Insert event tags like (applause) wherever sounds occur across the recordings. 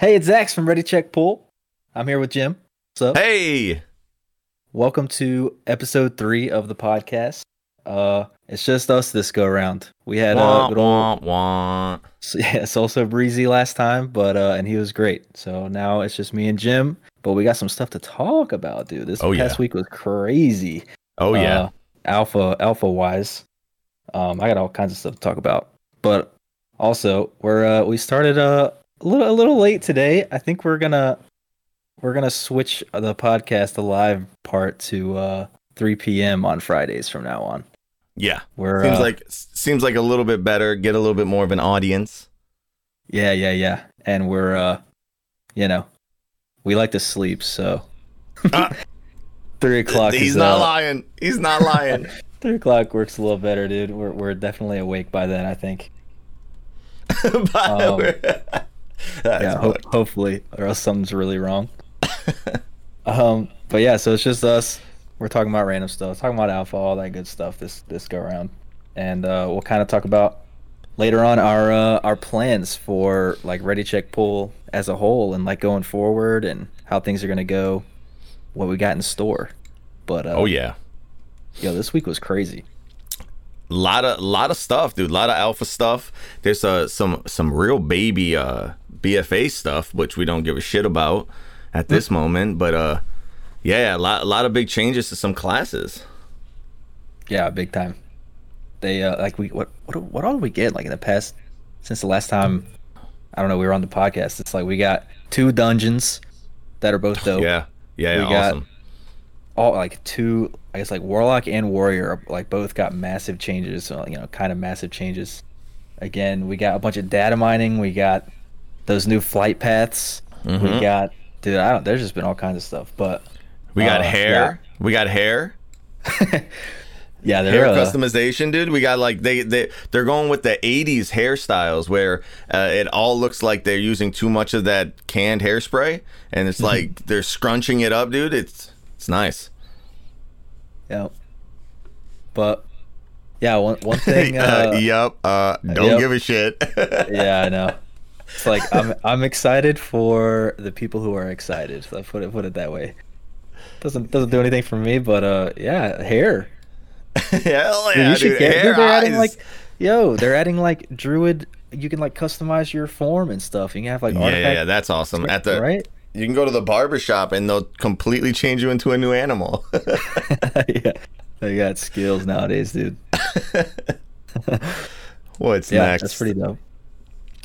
Hey, it's Zach from Ready Check Pull. I'm here with Jim. What's up? Hey, Welcome to episode three of the podcast. Uh, it's just us this go around. We had uh, wah, good old, wah, wah. so, (laughs) yeah, it's also breezy last time, but uh, and he was great. So now it's just me and Jim. But we got some stuff to talk about, dude. This Oh, past yeah. week was crazy. Oh yeah, uh, alpha alpha wise um i got all kinds of stuff to talk about but also we're uh we started uh, a little a little late today i think we're gonna we're gonna switch the podcast the live part to uh 3 p.m on fridays from now on yeah. we're Seems uh, like seems like a little bit better. Get a little bit more of an audience. yeah yeah yeah and we're uh you know we like to sleep so (laughs) Ah. three o'clock He's is, not uh, lying. He's not lying. (laughs) three o'clock works a little better dude we're, we're definitely awake by then i think (laughs) But Um, we're- That's (laughs) yeah, ho- hopefully, or else something's really wrong. (laughs) um, but yeah, so it's just us. We're talking about random stuff, talking about alpha, all that good stuff this this go around, and uh, we'll kind of talk about later on our uh, our plans for like Ready Check Pull as a whole, and like going forward, and how things are gonna go, what we got in store. But uh, oh yeah. yo, this week was crazy. A lot of a lot of stuff, dude. A lot of alpha stuff. There's uh some some real baby uh BFA stuff, which we don't give a shit about at this moment. But uh, yeah, a lot a lot of big changes to some classes. Yeah, big time. They uh like we what what what all did we get like in the past since the last time I don't know we were on the podcast. It's like we got two dungeons that are both dope. Yeah, yeah, We yeah got- awesome. All like two I guess like warlock and warrior like both got massive changes. So, you know, kind of massive changes. Again, we got a bunch of data mining. We got those new flight paths. We Mhm. got dude. I don't. There's just been all kinds of stuff. But We got uh, hair. We got hair. (laughs) yeah, hair uh, customization, dude. We got like they they they're going with the '80s hairstyles where uh, it all looks like they're using too much of that canned hairspray, and it's like they're scrunching it up, dude. It's it's nice. yeah. But yeah, one one (laughs) thing. uh, Uh, yep. Uh, don't yep. give a shit. (laughs) yeah, I know. It's like I'm I'm excited for the people who are excited. Let's put it put it that way. Doesn't doesn't do anything for me, but uh, yeah, hair. (laughs) Hell yeah, you should dude. get. Hair they're adding like, yo, they're adding like druid. You can like customize your form and stuff. You can have like yeah, yeah, yeah, that's awesome. At the right? you can go to the barber shop and they'll completely change you into a new animal. (laughs) (laughs) yeah, they got skills nowadays, dude. What's Yeah, next? that's pretty dope.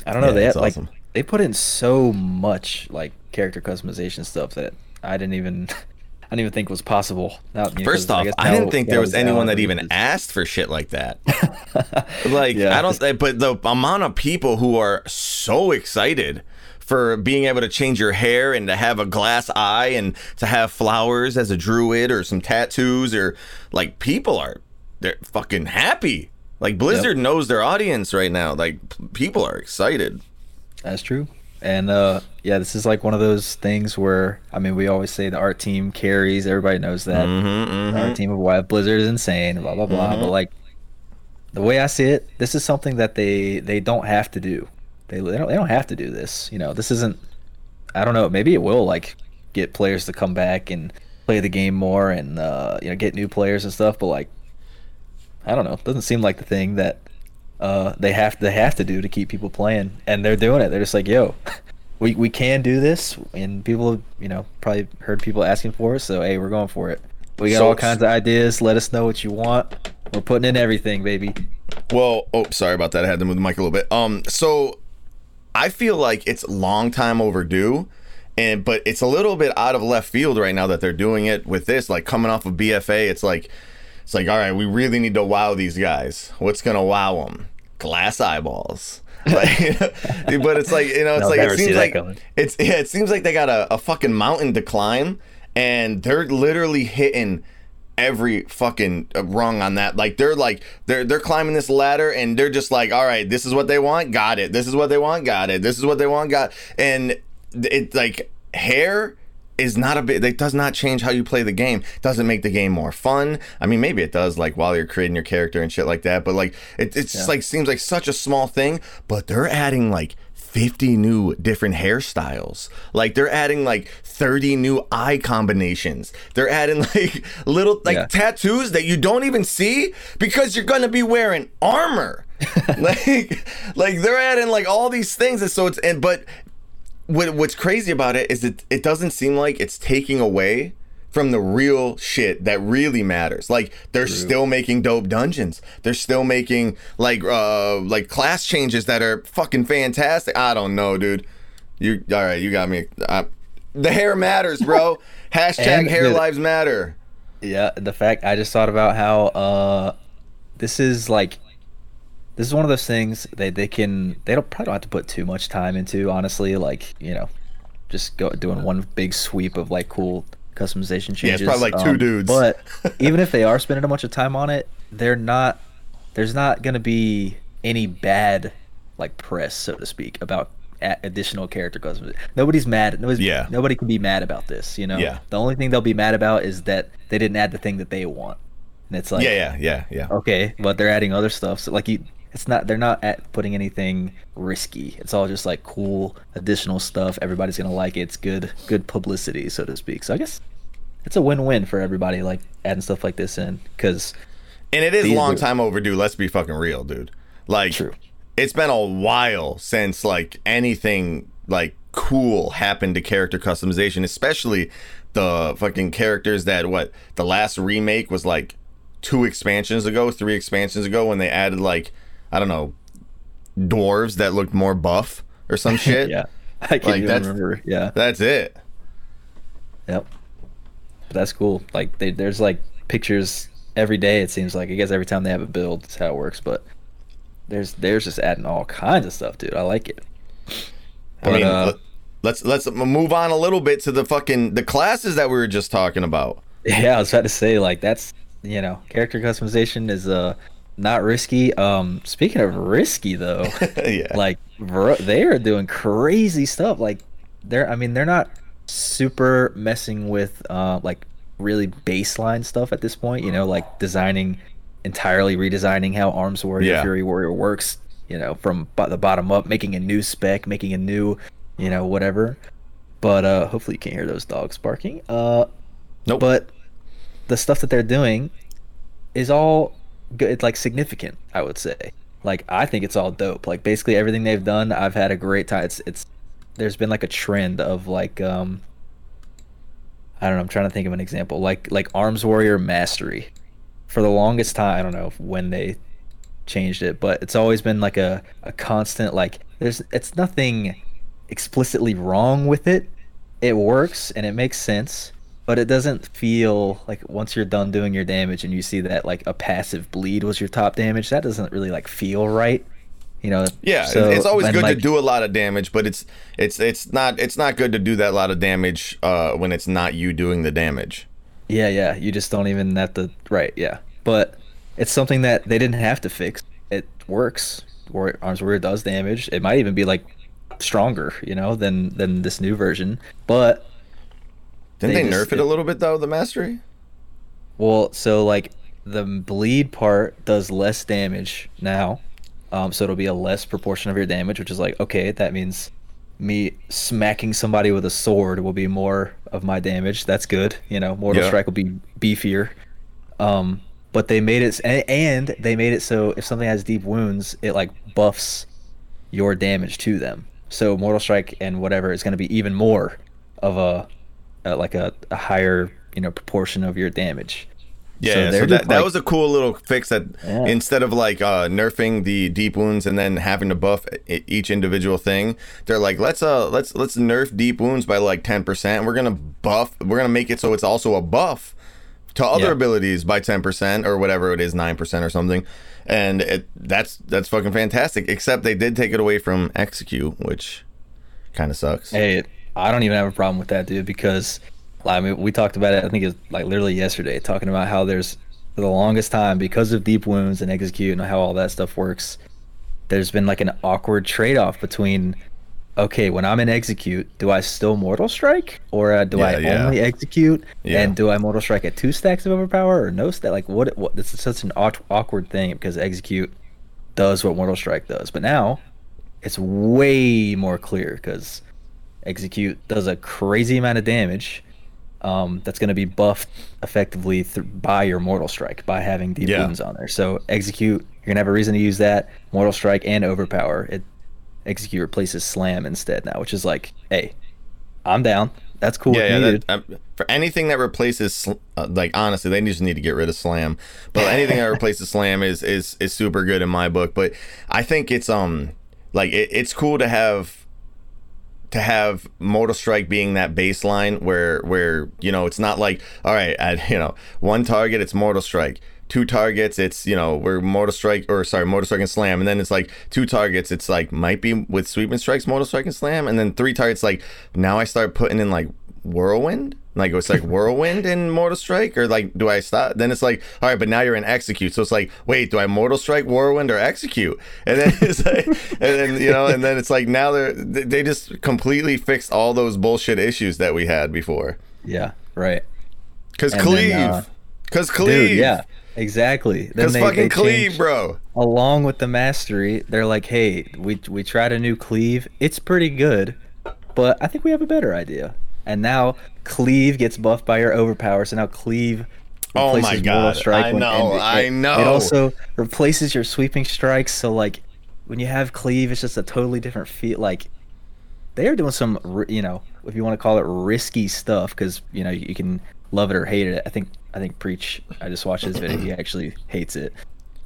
I don't know. Yeah, they had, like they put in so much like character customization stuff that I didn't even (laughs) I didn't even think was possible. Now, you know, First off, I, now- didn't think there was anyone that even asked for shit like that. (laughs) Like Yeah. I don't, eh, but the amount of people who are so excited for being able to change your hair and to have a glass eye and to have flowers as a druid or some tattoos or like people are they're fucking happy. Like Blizzard knows their audience right now. Like people are excited. That's true. And uh yeah, this is like one of those things where I mean we always say the art team carries, everybody knows that. Mhm, The mhm. art team of Wild Blizzard is insane, blah blah blah. But like the way I see it, this is something that they they don't have to do. They they don't, they don't have to do this. You know, this isn't I don't know, maybe it will like get players to come back and play the game more and uh you know get new players and stuff, but like I don't know, it doesn't seem like the thing that uh, they have they have to do to keep people playing, and they're doing it. They're just like, yo, (laughs) we we can do this, and people, you know, probably heard people asking for it, so hey, we're going for it. We got So- all kinds of ideas. Let us know what you want. We're putting in everything, baby. Well, oh, sorry about that. I had to move the mic a little bit. Um, so I feel like it's long time overdue, and but it's a little bit out of left field right now that they're doing it with this. Like coming off of BFA, it's like it's like all right, we really need to wow these guys. What's gonna wow them? Glass eyeballs. (laughs) Like, (laughs) but it's like you know, it's I'll like it seems like coming. it's (laughs) yeah, it seems like they got a, a fucking mountain to climb, and they're literally hitting every fucking uh, rung on that. Like they're like they're they're climbing this ladder and they're just like, all right, this is what they want, got it. This is what they want, got it. This is what they want, got. It. And it like hair is not a bit it does not change how you play the game doesn't make the game more fun i mean maybe it does like while you're creating your character and shit like that but like it, it's just like seems like such a small thing but they're adding like 50 new different hairstyles. Like they're adding like 30 new eye combinations. They're adding (laughs) like little like Yeah. tattoos that you don't even see because you're gonna be wearing armor. (laughs) like like they're adding like all these things and so it's and but what what's crazy about it is it it doesn't seem like it's taking away from the real shit that really matters. Like they're still making dope dungeons. They're still making like uh like class changes that are fucking fantastic. I don't know, dude. You all right? You got me. Uh, the hair matters, bro. (laughs) Hashtag hair the- lives matter. Yeah, the fact I just thought about how uh this is like this is one of those things they they can they don't probably don't have to put too much time into honestly like you know just go doing one big sweep of like cool customization changes. Yeah, it's probably like two Um, dudes. But (laughs) even if they are spending a bunch of time on it, they're not. There's not gonna be any bad like press, so to speak, about additional character customization. Nobody's mad. Nobody's, Yeah. Nobody can be mad about this. You know. Yeah. The only thing they'll be mad about is that they didn't add the thing that they want, and it's like, yeah, yeah, yeah, yeah. okay, but they're adding other stuff. So like you, it's not they're not at putting anything risky. It's all just like cool additional stuff. Everybody's gonna like it. It's good good publicity, so to speak. So I guess it's a win-win for everybody. Like adding stuff like this in because And it is long are- time overdue. Let's be fucking real, dude. Like, True. it's been a while since like anything like cool happened to character customization, especially the fucking characters that what the last remake was like two expansions ago, three expansions ago when they added like I don't know dwarves that looked more buff or some (laughs) shit. yeah, I can't Like, even that's- remember. Yeah, That's it. yep. But that's cool. Like they, there's like pictures every day. It seems like I guess every time they have a build, that's how it works. But there's there's just adding all kinds of stuff, dude. I like it. I mean, uh, let- let's let's move on a little bit to the fucking the classes that we were just talking about. (laughs) Yeah, I was about to say like that's you know character customization is uh not risky. Um, speaking of risky though, (laughs) yeah. like Ver- they are doing crazy stuff. Like they're I mean they're not super messing with uh like really baseline stuff at this point. You know, like designing entirely redesigning how Arms Warrior Yeah. Fury Warrior works. You know, from bo- the bottom up, making a new spec, making a new, you know, whatever. But uh hopefully you can't hear those dogs barking. Uh Nope. but the stuff that they're doing is all good like significant i would say. Like i think it's all dope. Like basically everything they've done i've had a great time it's it's there's been like a trend of like um i don't know i'm trying to think of an example. Like like arms warrior mastery. For the longest time i don't know when they changed it but it's always been like a, a constant like there's it's nothing explicitly wrong with it. It works and it makes sense but it doesn't feel like once you're done doing your damage and you see that like a passive bleed was your top damage that doesn't really like feel right you know? Yeah, so it's always good like, to do a lot of damage, but it's it's it's not it's not good to do that lot of damage uh, when it's not you doing the damage. yeah yeah you just don't even have to right yeah. But it's something that they didn't have to fix. It works or arms warrior does damage. It might even be like stronger you know than than this new version. But Didn't They they, just- nerf it a little bit though? The mastery. Well, so like the bleed part does less damage now. Um, so it'll be a less proportion of your damage, which is like, okay, that means me smacking somebody with a sword will be more of my damage. That's good. You know, Mortal Yeah. Strike will be beefier. Um, but they made it, and they made it so if something has deep wounds, it like buffs your damage to them. So Mortal Strike and whatever is going to be even more of a, uh like a, a higher you know proportion of your damage. Yeah, So so, that, just, that was a cool little fix that Yeah. instead of like uh, nerfing the deep wounds and then having to buff each individual thing, they're like let's uh let's let's nerf deep wounds by like ten percent. We're gonna buff. We're gonna make it so it's also a buff to other Yeah. abilities by ten percent or whatever it is, nine percent or something. And it, that's that's fucking fantastic. Except they did take it away from execute, which kind of sucks. Hey, I don't even have a problem with that, dude, because I mean, we talked about it. I think it was like literally yesterday, talking about how there's for the longest time because of deep wounds and execute and how all that stuff works. There's been like an awkward trade-off between, okay, when I'm in execute, do I still mortal strike or uh, do I Yeah, yeah. only execute? Yeah. And do I mortal strike at two stacks of overpower or no stack? Like what? What? This is such an awk- awkward thing because execute does what mortal strike does, but now it's way more clear because execute does a crazy amount of damage. Um, that's going to be buffed effectively th- by your mortal strike by having deep Yeah. wounds on there. So execute, you're gonna have a reason to use that mortal strike and overpower. It execute replaces slam instead now, which is like, hey, I'm down. That's cool. Yeah, yeah. That, um, for anything that replaces, sl- uh, like honestly, they just need to get rid of slam. But anything that replaces slam is is is super good in my book. But I think it's um like it, it's cool to have to have Mortal Strike being that baseline where where you know it's not like all right at (laughs) you know one target it's Mortal Strike. Two targets it's you know we're Mortal Strike or sorry Mortal Strike and Slam. And then it's like two targets it's like might be with Sweeping Strikes Mortal Strike and Slam. And then three targets like now I start putting in like Whirlwind like it's like Whirlwind in Mortal Strike or like do I stop then it's like all right but now you're in Execute so it's like wait do I Mortal Strike Whirlwind or Execute and then it's like and then you know and then it's like now they're they just completely fixed all those bullshit issues that we had before yeah, right. because cleave uh, because cleave Dude, yeah, exactly. Because fucking they changed- bro along with the mastery, they're like, "Hey, we we tried a new cleave. It's pretty good, but I think we have a better idea." And now cleave gets buffed by your overpower, so now cleave. replaces Oh my Mortal God, I when- know, it- I know. It also replaces your sweeping strikes. So like, when you have cleave, it's just a totally different feel. Like, they are doing some, you know, if you want to call it risky stuff, because you know you can love it or hate it. I think I think preach. I just watched his video. He actually hates it,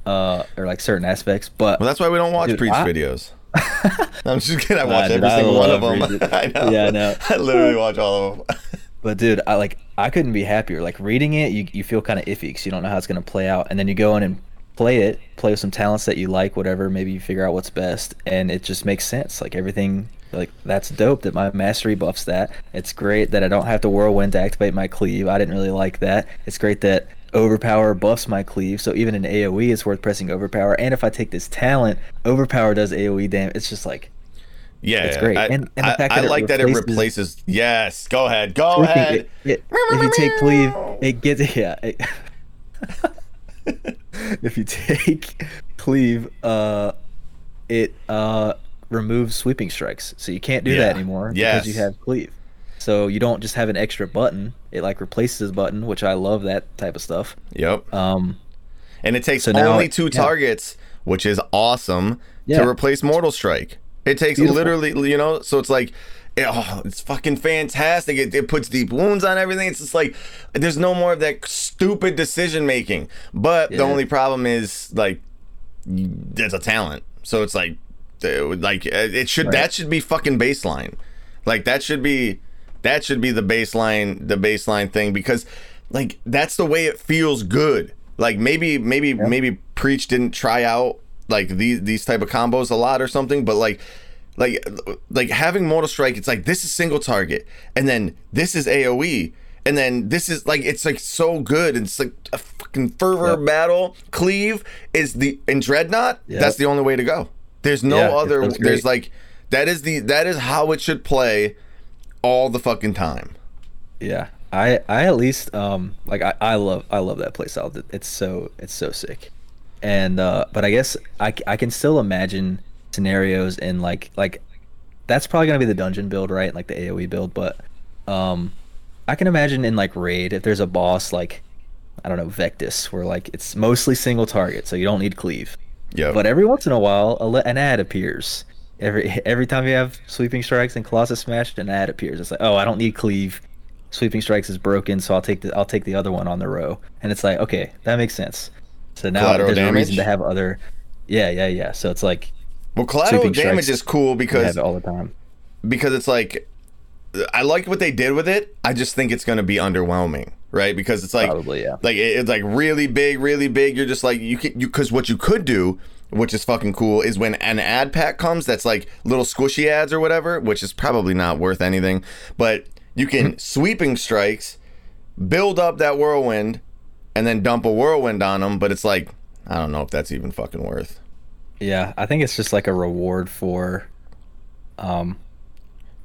uh, or like certain aspects. But well that's why we don't watch Dude, preach I- videes (laughs) I'm just kidding I watch dude, every I single one of them. (laughs) I know Yeah, I know. I literally watch all of them (laughs) But dude, I like I couldn't be happier. Like reading it, you you feel kind of iffy because you don't know how it's gonna play out, and then you go in and play it, play with some talents that you like, whatever. Maybe you figure out what's best, and it just makes sense. Like everything, like that's dope that my mastery buffs that. It's great that I don't have to whirlwind to activate my cleave. I didn't really like that. It's great that overpower buffs my cleave, so even in AOE, it's worth pressing overpower. And if I take this talent, overpower does AOE damage. It's just like yeah It's great. I, And- and the I- fact I that it like that it replaces- yes go ahead go ahead it- it- if you take cleave, it gets (laughs) yeah. it- (laughs) if you take cleave, uh, it uh removes sweeping strikes, so you can't do Yeah. that anymore because you have cleave. So you don't just have an extra button; it like replaces a button, which I love that type of stuff. yep Um, and it takes So only it- two yeah. targets which is awesome Yeah. to replace Mortal Strike it takes Beautiful. literally you know so it's like it- oh, it's fucking fantastic. It, it puts deep wounds on everything. It's just like there's no more of that stupid decision making. But the only problem is like there's a talent. So it's like like it should Right. that should be fucking baseline. Like that should be that should be the baseline the baseline thing because like that's the way it feels good. Like maybe maybe maybe preach didn't try out like these these type of combos a lot or something, but like like like having mortal strike it's like this is single target and then this is aoe and then this is like it's like so good it's like a fucking fervor Yep. battle cleave is the in dreadnought Yep. that's the only way to go there's no Yeah, other there's like that is the that is how it should play all the fucking time. Yeah, I I at least um like I, I love I love that playstyle. It's so it's so sick, and uh but I guess I, I can still imagine scenarios in like like that's probably gonna be the dungeon build right? Like the AOE build, but um I can imagine in like raid if there's a boss like I don't know Vectis where like it's mostly single target so you don't need cleave, yeah but every once in a while a an ad appears. Every every time you have sweeping strikes and Colossus smashed, an ad appears. It's like, oh, I don't need cleave. Sweeping strikes is broken, so I'll take the I'll take the other one on the row. And it's like, okay, that makes sense. So now Collateral there's a reason to have other. Yeah, yeah, yeah. So it's like well collateral damage is cool because have it all the time. because it's like I like what they did with it. I just think it's going to be underwhelming, right? Because it's like Probably, yeah. like it- it's like really big, really big. You're just like you can you because what you could do, which is fucking cool, is when an ad pack comes that's like little squishy ads or whatever, which is probably not worth anything, but you can sweeping strikes, build up that whirlwind, and then dump a whirlwind on them. But it's like I don't know if that's even fucking worth. Yeah, I think it's just like a reward for, um,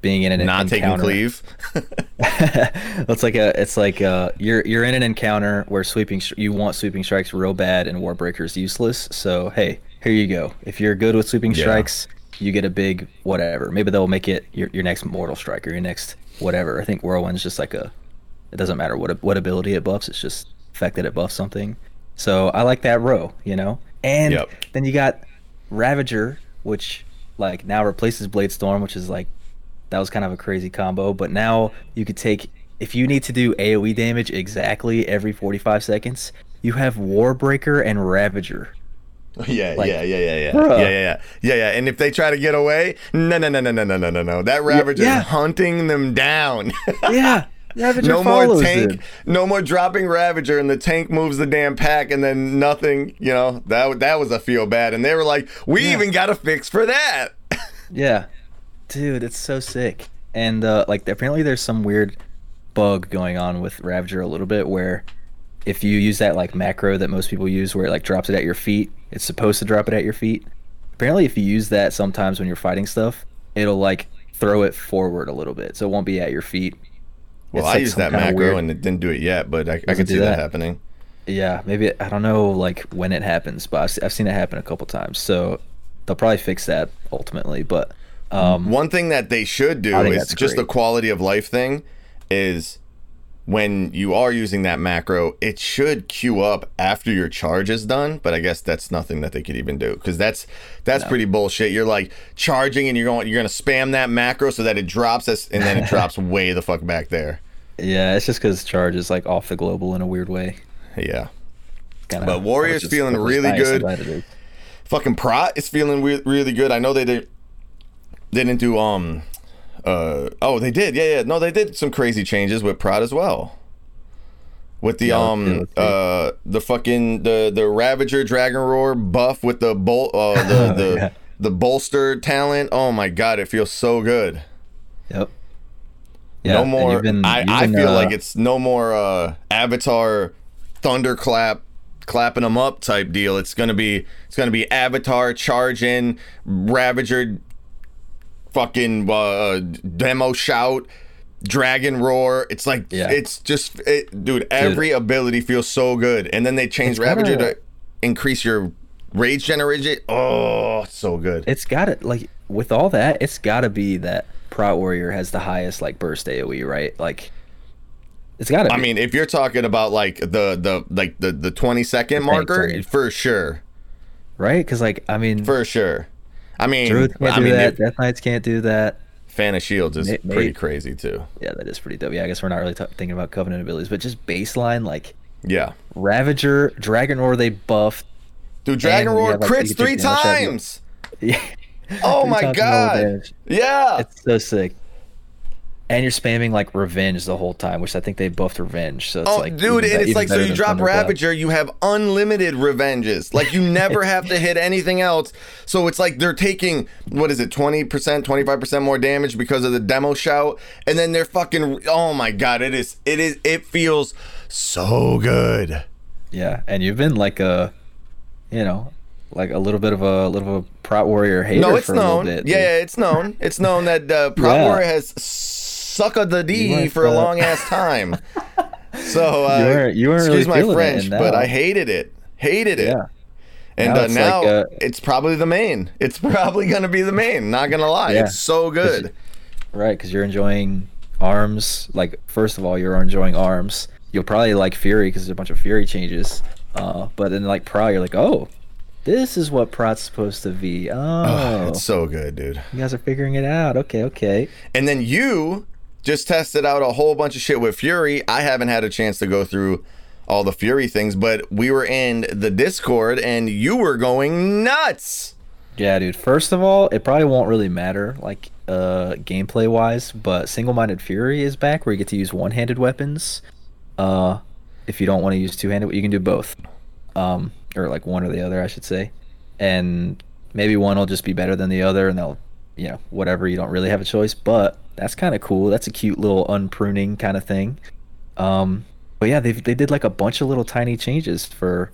being in an Not taking encounter. cleave. (laughs) it's like a it's like uh you're you're in an encounter where sweeping you want sweeping strikes real bad and warbreaker is useless so hey here you go if you're good with sweeping Yeah. strikes you get a big whatever. Maybe they'll make it your your next mortal strike or your next whatever. I think whirlwind's just like a. It doesn't matter what what ability it buffs. It's just the fact that it buffs something. So I like that row, you know. And Yep. then you got Ravager, which like now replaces Blade Storm, which is like that was kind of a crazy combo. But now you could take if you need to do AOE damage exactly every 45 seconds, you have Warbreaker and Ravager. (laughs) Yeah, Like, yeah, yeah, yeah, yeah, bruh. yeah, yeah, yeah, yeah, yeah. And if they try to get away, no, no, no, no, no, no, no, no, no. That Ravager yeah. hunting them down. (laughs) Yeah, Ravager no more tank, it. no more dropping Ravager, and the tank moves the damn pack, and then nothing. You know that that was a feel bad, and they were like, we Yeah. even got a fix for that. (laughs) Yeah, dude, it's so sick. And uh, like apparently there's some weird bug going on with Ravager a little bit where if you use that like macro that most people use where it like drops it at your feet, it's supposed to drop it at your feet. Apparently if you use that sometimes when you're fighting stuff, it'll like throw it forward a little bit, so it won't be at your feet. Well, It's, I like, used that macro, weird- and it didn't do it yet, but I, I can see that. that? happening. Yeah, maybe I don't know like when it happens, but I've, I've seen it happen a couple times. So they'll probably fix that ultimately. But um, One thing that they should do is just great. the quality of life thing is when you are using that macro, it should queue up after your charge is done. But I guess that's nothing that they could even do because that's that's pretty bullshit. You're like charging and you're going you're gonna spam that macro so that it drops us and then it (laughs) drops way the fuck back there. yeah, it's just because charge is like off the global in a weird way. Yeah. Kinda, But Warriors is- feeling really nice, good. glad it is. Fucking Prot is feeling re- really good. I know they did they didn't do um uh oh they did yeah yeah no they did some crazy changes with Prot as well. With the Yeah, um let's see, let's see. uh the fucking the the Ravager Dragon Roar buff with the bol uh the (laughs) the Yeah. the bolster talent. Oh my god, it feels so good. Yep. no more you've been I, I feel uh, like it's no more uh Avatar thunderclap clapping them up type deal. It's gonna be it's gonna be Avatar charge in Ravager fucking uh, demo shout dragon roar it's like Yeah. it's just it, dude every ability feels so good and then they changed ravager to increase your rage generation oh so good It's got it like with all that, it's got to be that Prot Warrior has the highest like burst AOE, right? Like, it's got to. I mean, if you're talking about like the the like the the 20 second The marker, sorry. for sure, right? Because like, I mean, for sure. I mean, Druids can't I do mean, that. Death Knights can't do that. fan of shields is May- pretty may- crazy too. Yeah, that is pretty dope. Yeah, I guess we're not really t- thinking about Covenant abilities, but just baseline like Yeah, Ravager, Dragon Roar, they buffed. dude, Dragon Roar have, like, crits three take damage out of it. times. (laughs) Yeah. Oh my times the normal god, yeah. It's so sick. And you're spamming like revenge the whole time, which I think they buffed revenge. So it's Oh, like dude, and it's like so you drop. Ravager, you have unlimited revenges. Like you never have to hit anything else. So it's like they're taking what is it, twenty percent, twenty five percent more damage because of the demo shout, and then they're fucking. Oh my god, it is, it is, it feels so good. Yeah, and you've been like a, you know, like a little bit of a little of a Prot Warrior hater No, it's for a little known. bit. yeah, yeah, it's known. It's known that uh, (laughs) Prot Yeah. Warrior has sucked the D for a long ass time. (laughs) So uh, You weren't- you weren't excuse really my French, but I hated it. Hated it. Yeah. And Now uh, it's now like, uh, it's probably the main. It's (laughs) probably gonna be the main. Not gonna lie, Yeah. it's so good. Right, because you're enjoying arms. Like first of all, you're enjoying arms. You'll probably like Fury because there's a bunch of Fury changes. Uh, but then like Prot, you're like, oh, this is what Prot's supposed to be. Oh, Oh, it's so good, dude. you guys are figuring it out. Okay, okay. And then you just tested out a whole bunch of shit with Fury. I haven't had a chance to go through all the Fury things, but we were in the Discord and you were going nuts. Yeah, dude. First of all, it probably won't really matter, like uh, gameplay wise, but single-minded Fury is back, where you get to use one-handed weapons. Uh, if you don't want to use two-handed, you can do both, um, or like one or the other, I should say. And maybe one will just be better than the other, and they'll, you know, whatever. You don't really have a choice, but that's kind of cool. That's a cute little unpruning kind of thing. Um, but yeah, they they did like a bunch of little tiny changes for,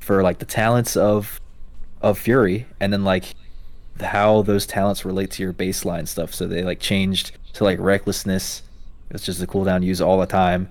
for like the talents of of Fury, and then like how those talents relate to your baseline stuff. So they like changed to like recklessness. It's just a cooldown use all the time.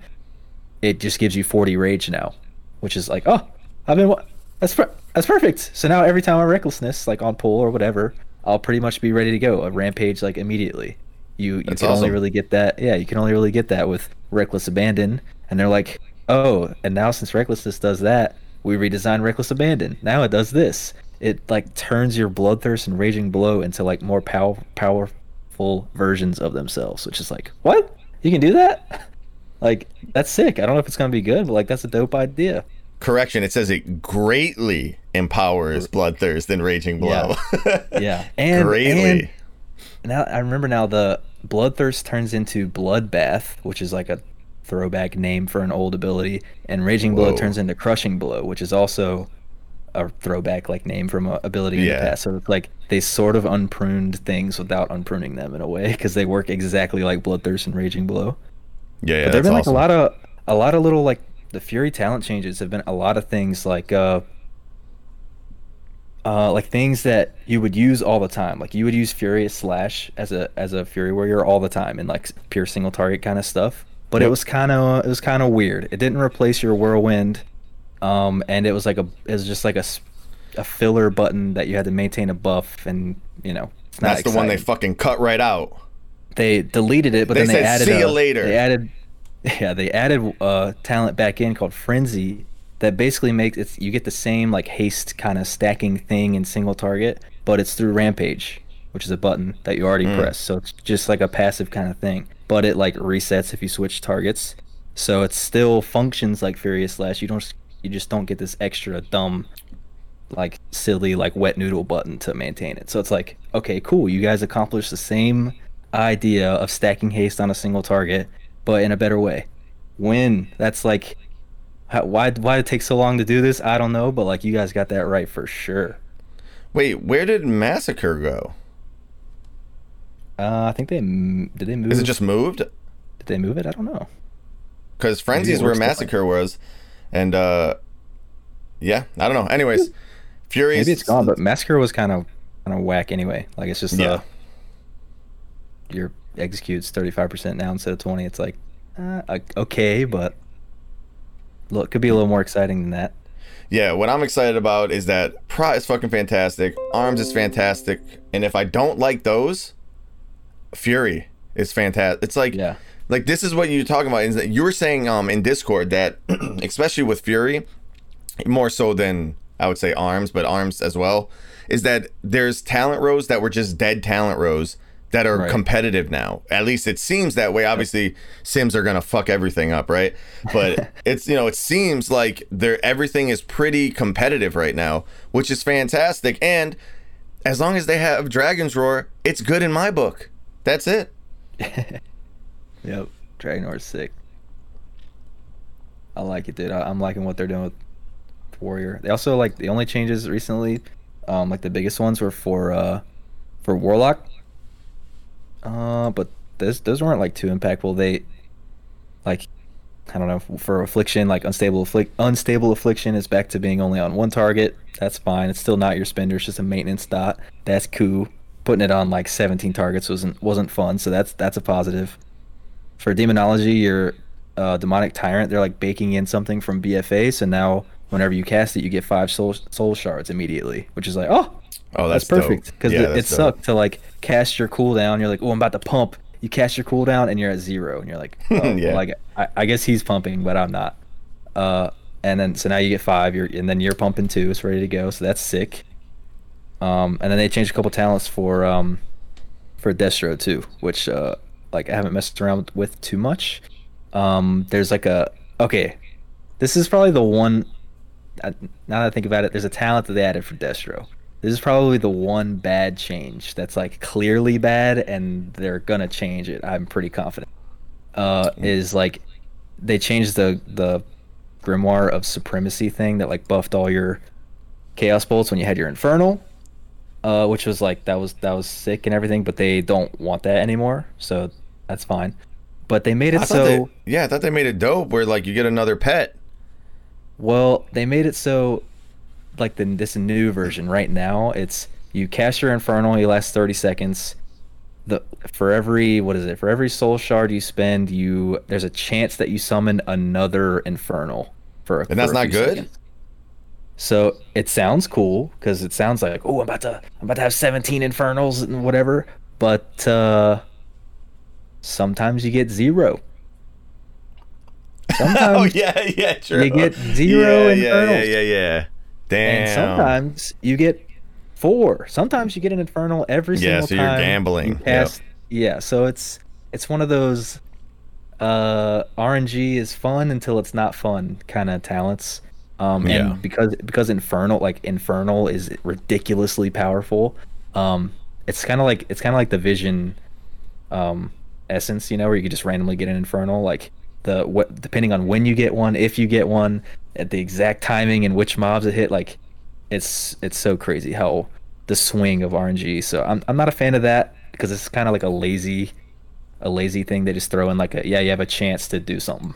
It just gives you 40 rage now, which is like, oh, I've been that's that's perfect. So now every time I recklessness, like on pull or whatever, I'll pretty much be ready to go a rampage like immediately. You you That's can only really get that. Yeah, you can only really get that with reckless abandon, and they're like, oh, and now since recklessness does that, we redesign reckless abandon. Now it does this. It like turns your bloodthirst and raging blow into like more pow- powerful versions of themselves, which is like what you can do that. (laughs) Like that's sick. I don't know if it's gonna be good, but like that's a dope idea. Correction, it says it greatly empowers bloodthirst and raging blow. Yeah, (laughs) and greatly. and now I remember now the bloodthirst turns into bloodbath, which is like a throwback name for an old ability, and raging blow Whoa. turns into crushing blow, which is also a throwback like name from a ability in Yeah. the past. So it's like they sort of unpruned things without unpruning them in a way because they work exactly like bloodthirst and raging blow. yeah, yeah. But there've been like a lot of a lot of little like the Fury talent changes have been a lot of things like uh uh like things that you would use all the time. Like you would use Furious Slash as a as a Fury warrior all the time and like pure single target kind of stuff. But it was kind of it was kind of weird. It didn't replace your whirlwind um and it was like a it was just like a a filler button that you had to maintain a buff and you know it's not That's the one they fucking cut right out. they deleted it, but They then they said, added "See a- later." They added, (laughs) yeah, they added uh, talent back in called Frenzy that basically makes it you get the same like haste kind of stacking thing in single target, but it's through Rampage, which is a button that you already Mm. press. So it's just like a passive kind of thing, but it like resets if you switch targets. So it still functions like Furious Slash. You don't you just don't get this extra dumb like silly like wet noodle button to maintain it. So it's like, okay, cool. You guys accomplished the same idea of stacking haste on a single target, but in a better way. When that's like, how, why why it take so long to do this? I don't know, but like you guys got that right for sure. Wait, where did Massacre go? Uh, I think they did they move. Is it just moved? did they move it? I don't know. Because Frenzy is where Massacre was, and uh, yeah, I don't know. Anyways, Furious. Maybe it's gone, but Massacre was kind of kind of whack anyway. Like it's just Yeah. uh, your executes thirty five percent now instead of twenty. It's like, uh, okay, but look, could be a little more exciting than that. Yeah, what I'm excited about is that Prot is fucking fantastic, Arms is fantastic, and if I don't like those, Fury is fantastic. It's like, Yeah. like this is what you're talking about. Is that you were saying um in Discord that, (clears throat) especially with Fury, more so than I would say Arms, but Arms as well, is that there's talent rows that were just dead talent rows that are Right. competitive now. At least it seems that way. Obviously, Sims are gonna fuck everything up, right? But (laughs) it's you know it seems like they're everything is pretty competitive right now, which is fantastic. And as long as they have Dragon's Roar, it's good in my book. That's it. (laughs) Yep, Dragon Roar's sick. I like it, dude. I, I'm liking what they're doing with Warrior. They also like the only changes recently, um, like the biggest ones were for uh, for Warlock. Uh, but those those weren't like too impactful. They like I don't know for affliction like unstable afflict unstable affliction is back to being only on one target. That's fine. It's still not your spender. It's just a maintenance dot. That's cool. Putting it on like 17 targets wasn't wasn't fun. So that's that's a positive. For demonology, your uh, demonic tyrant, they're like baking in something from BFA. So now whenever you cast it, you get five soul soul shards immediately, which is like oh Oh, that's, that's, perfect because Yeah, it, it sucked to like cast your cooldown. You're like, oh, I'm about to pump. You cast your cooldown and you're at zero, and you're like, (laughs) oh, Yeah. well, like I, I guess he's pumping, but I'm not. Uh, and then so now you get five. You're and then you're pumping two. It's ready to go. So that's sick. Um, and then they changed a couple talents for um, for Destro too, which uh, like I haven't messed around with too much. Um, there's like a okay, this is probably the one. Now that I think about it, there's a talent that they added for Destro. This is probably the one bad change that's like clearly bad, and they're gonna change it. I'm pretty confident. Uh, is like they changed the the grimoire of supremacy thing that like buffed all your chaos bolts when you had your infernal, uh, which was like that was that was sick and everything. But they don't want that anymore, so that's fine. But they made it so. they, yeah, I thought they made it dope where like you get another pet. Well, they made it so, like the this new version right now, it's you cast your infernal, you last thirty seconds. The for every what is it? For every soul shard you spend, you there's a chance that you summon another infernal for. A, And that's not good? seconds. So it sounds cool because it sounds like oh I'm about to I'm about to have 17 infernals and whatever, but uh, sometimes you get zero. (laughs) oh yeah, yeah, true. you get zero yeah, yeah, yeah, yeah, yeah. Damn. and sometimes you get four. Sometimes you get an infernal every Yeah, single so you're time. you gambling. pass- Yeah, so it's it's one of those uh RNG is fun until it's not fun kind of talents. Um Yeah. and because because infernal like infernal is ridiculously powerful. Um it's kind of like it's kind of like the vision um essence, you know, where you could just randomly get an infernal like the what depending on when you get one, if you get one, at the exact timing and which mobs it hit like it's it's so crazy how the swing of RNG. So I'm I'm not a fan of that because it's kind of like a lazy a lazy thing they just throw in like a yeah you have a chance to do something.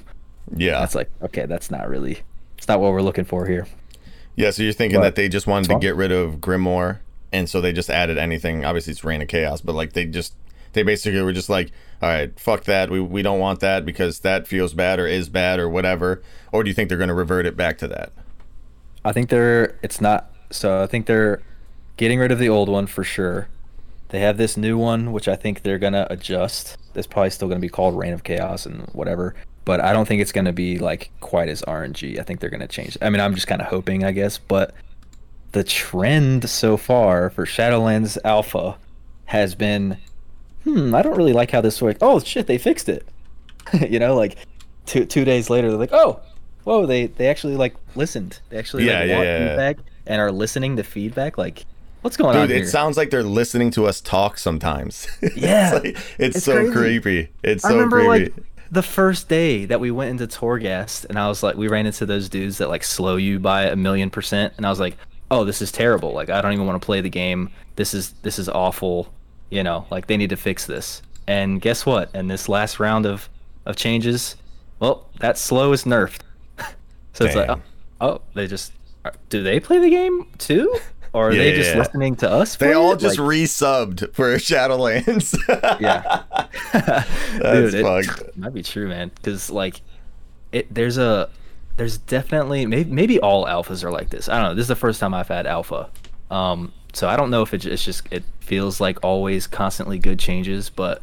Yeah. it's like okay that's not really it's not what we're looking for here. Yeah, so you're thinking But that they just wanted to get rid of Grimoire, and so they just added anything. Obviously, it's Rain of Chaos, but like they just they basically were just like, all right, fuck that. We we don't want that because that feels bad or is bad or whatever. Or do you think they're going to revert it back to that? I think they're it's not so I think they're getting rid of the old one for sure. They have this new one which I think they're gonna adjust. It's probably still gonna be called Rain of Chaos and whatever. But I don't think it's gonna be like quite as RNG. I think they're gonna change. I mean I'm just kinda hoping I guess, but the trend so far for Shadowlands Alpha has been hmm, I don't really like how this worked. Oh shit, they fixed it. (laughs) you know, like two two days later they're like, oh, whoa, they they actually like listened. They actually Yeah, like, yeah, want yeah, feedback and are listening to feedback. Like, what's going on Dude, it sounds like they're listening to us talk sometimes. (laughs) Yeah. it's, like, it's, It's so crazy. creepy. It's I so remember creepy. like the first day that we went into Torghast, and I was like, we ran into those dudes that like slow you by a million percent, and I was like, oh, this is terrible. Like, I don't even want to play the game. This is this is awful. You know, like they need to fix this. And guess what? In this last round of of changes, well, that slow is nerfed. (laughs) so it's like, oh, oh, they just do they play the game too, or are Yeah, they just yeah. listening to us? they all it? just Like- resubbed for (laughs) Shadowlands. (laughs) yeah That's Dude, it fucked. might be true man because like it there's a there's definitely maybe, maybe all alphas are like this i don't know this is the first time i've had alpha um so i don't know if it, it's just it feels like always constantly good changes but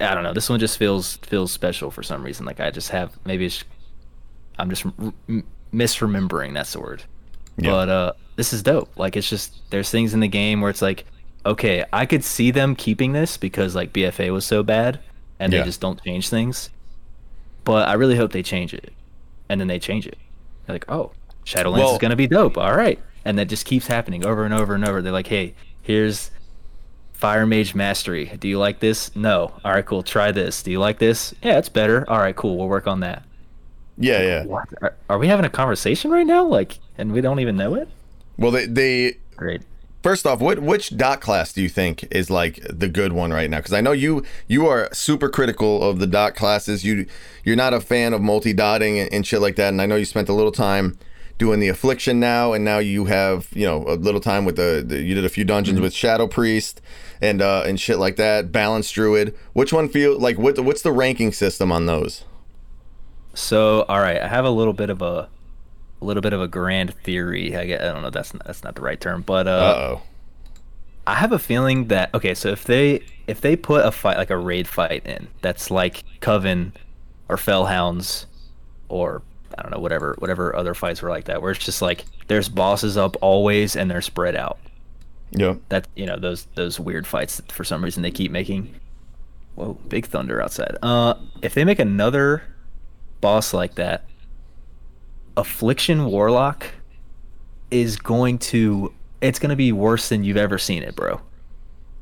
i don't know. This one just feels feels special for some reason. Like i just have maybe it's i'm just misremembering that's the word. Yeah. but uh this is dope. Like it's just there's things in the game where it's like okay i could see them keeping this because like bfa was so bad and Yeah. they just don't change things. But i really hope they change it. And then they change it. They're like oh shadowlands Well- is gonna be dope. All right and that just keeps happening over and over and over. They're like hey here's fire mage mastery. Do you like this? No. All right cool. Try this. Do you like this? Yeah it's better. All right cool. We'll work on that. Yeah, yeah. what? Are, are we having a conversation right now? Like and we don't even know it? Well, they they great. First off, what which dot class do you think is like the good one right now? Because I know you you are super critical of the dot classes. You you're not a fan of multi dotting and, and shit like that. And I know you spent a little time doing the affliction now, and now you have you know a little time with the, the you did a few dungeons with Shadow Priest and uh and shit like that. Balance Druid. Which one feel like what what's the ranking system on those? So, all right, I have a little bit of a, a little bit of a grand theory. I, guess, I don't know. That's not, that's not the right term, but Uh uh, oh. I have a feeling that okay. So if they if they put a fight like a raid fight in that's like Coven or Felhounds or I don't know whatever whatever other fights were like that, where it's just like there's bosses up always and they're spread out. Yeah. That you know those those weird fights that for some reason they keep making. Whoa, big thunder outside. Uh, if they make another boss like that, Affliction Warlock is going to it's going to be worse than you've ever seen it, bro.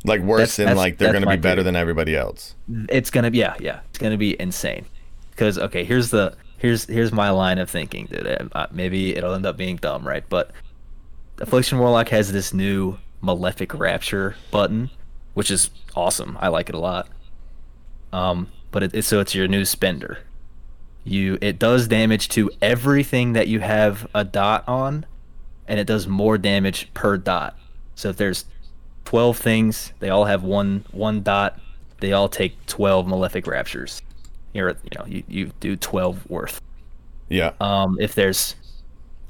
Like worse That's- than that's- like they're gonna be better theory. than everybody else. It's going to be yeah, yeah. It's going to be insane. Cuz okay, here's the here's here's my line of thinking, dude. Uh, maybe it'll end up being dumb, right? But Affliction Warlock has this new Malefic Rapture button, which is awesome. I like it a lot. Um, but it, it's so it's your new spender. You it does damage to everything that you have a dot on, and it does more damage per dot. So if there's twelve things, they all have one one dot. They all take twelve Malefic Raptures. You're you know you, you do twelve worth. Yeah. Um, if there's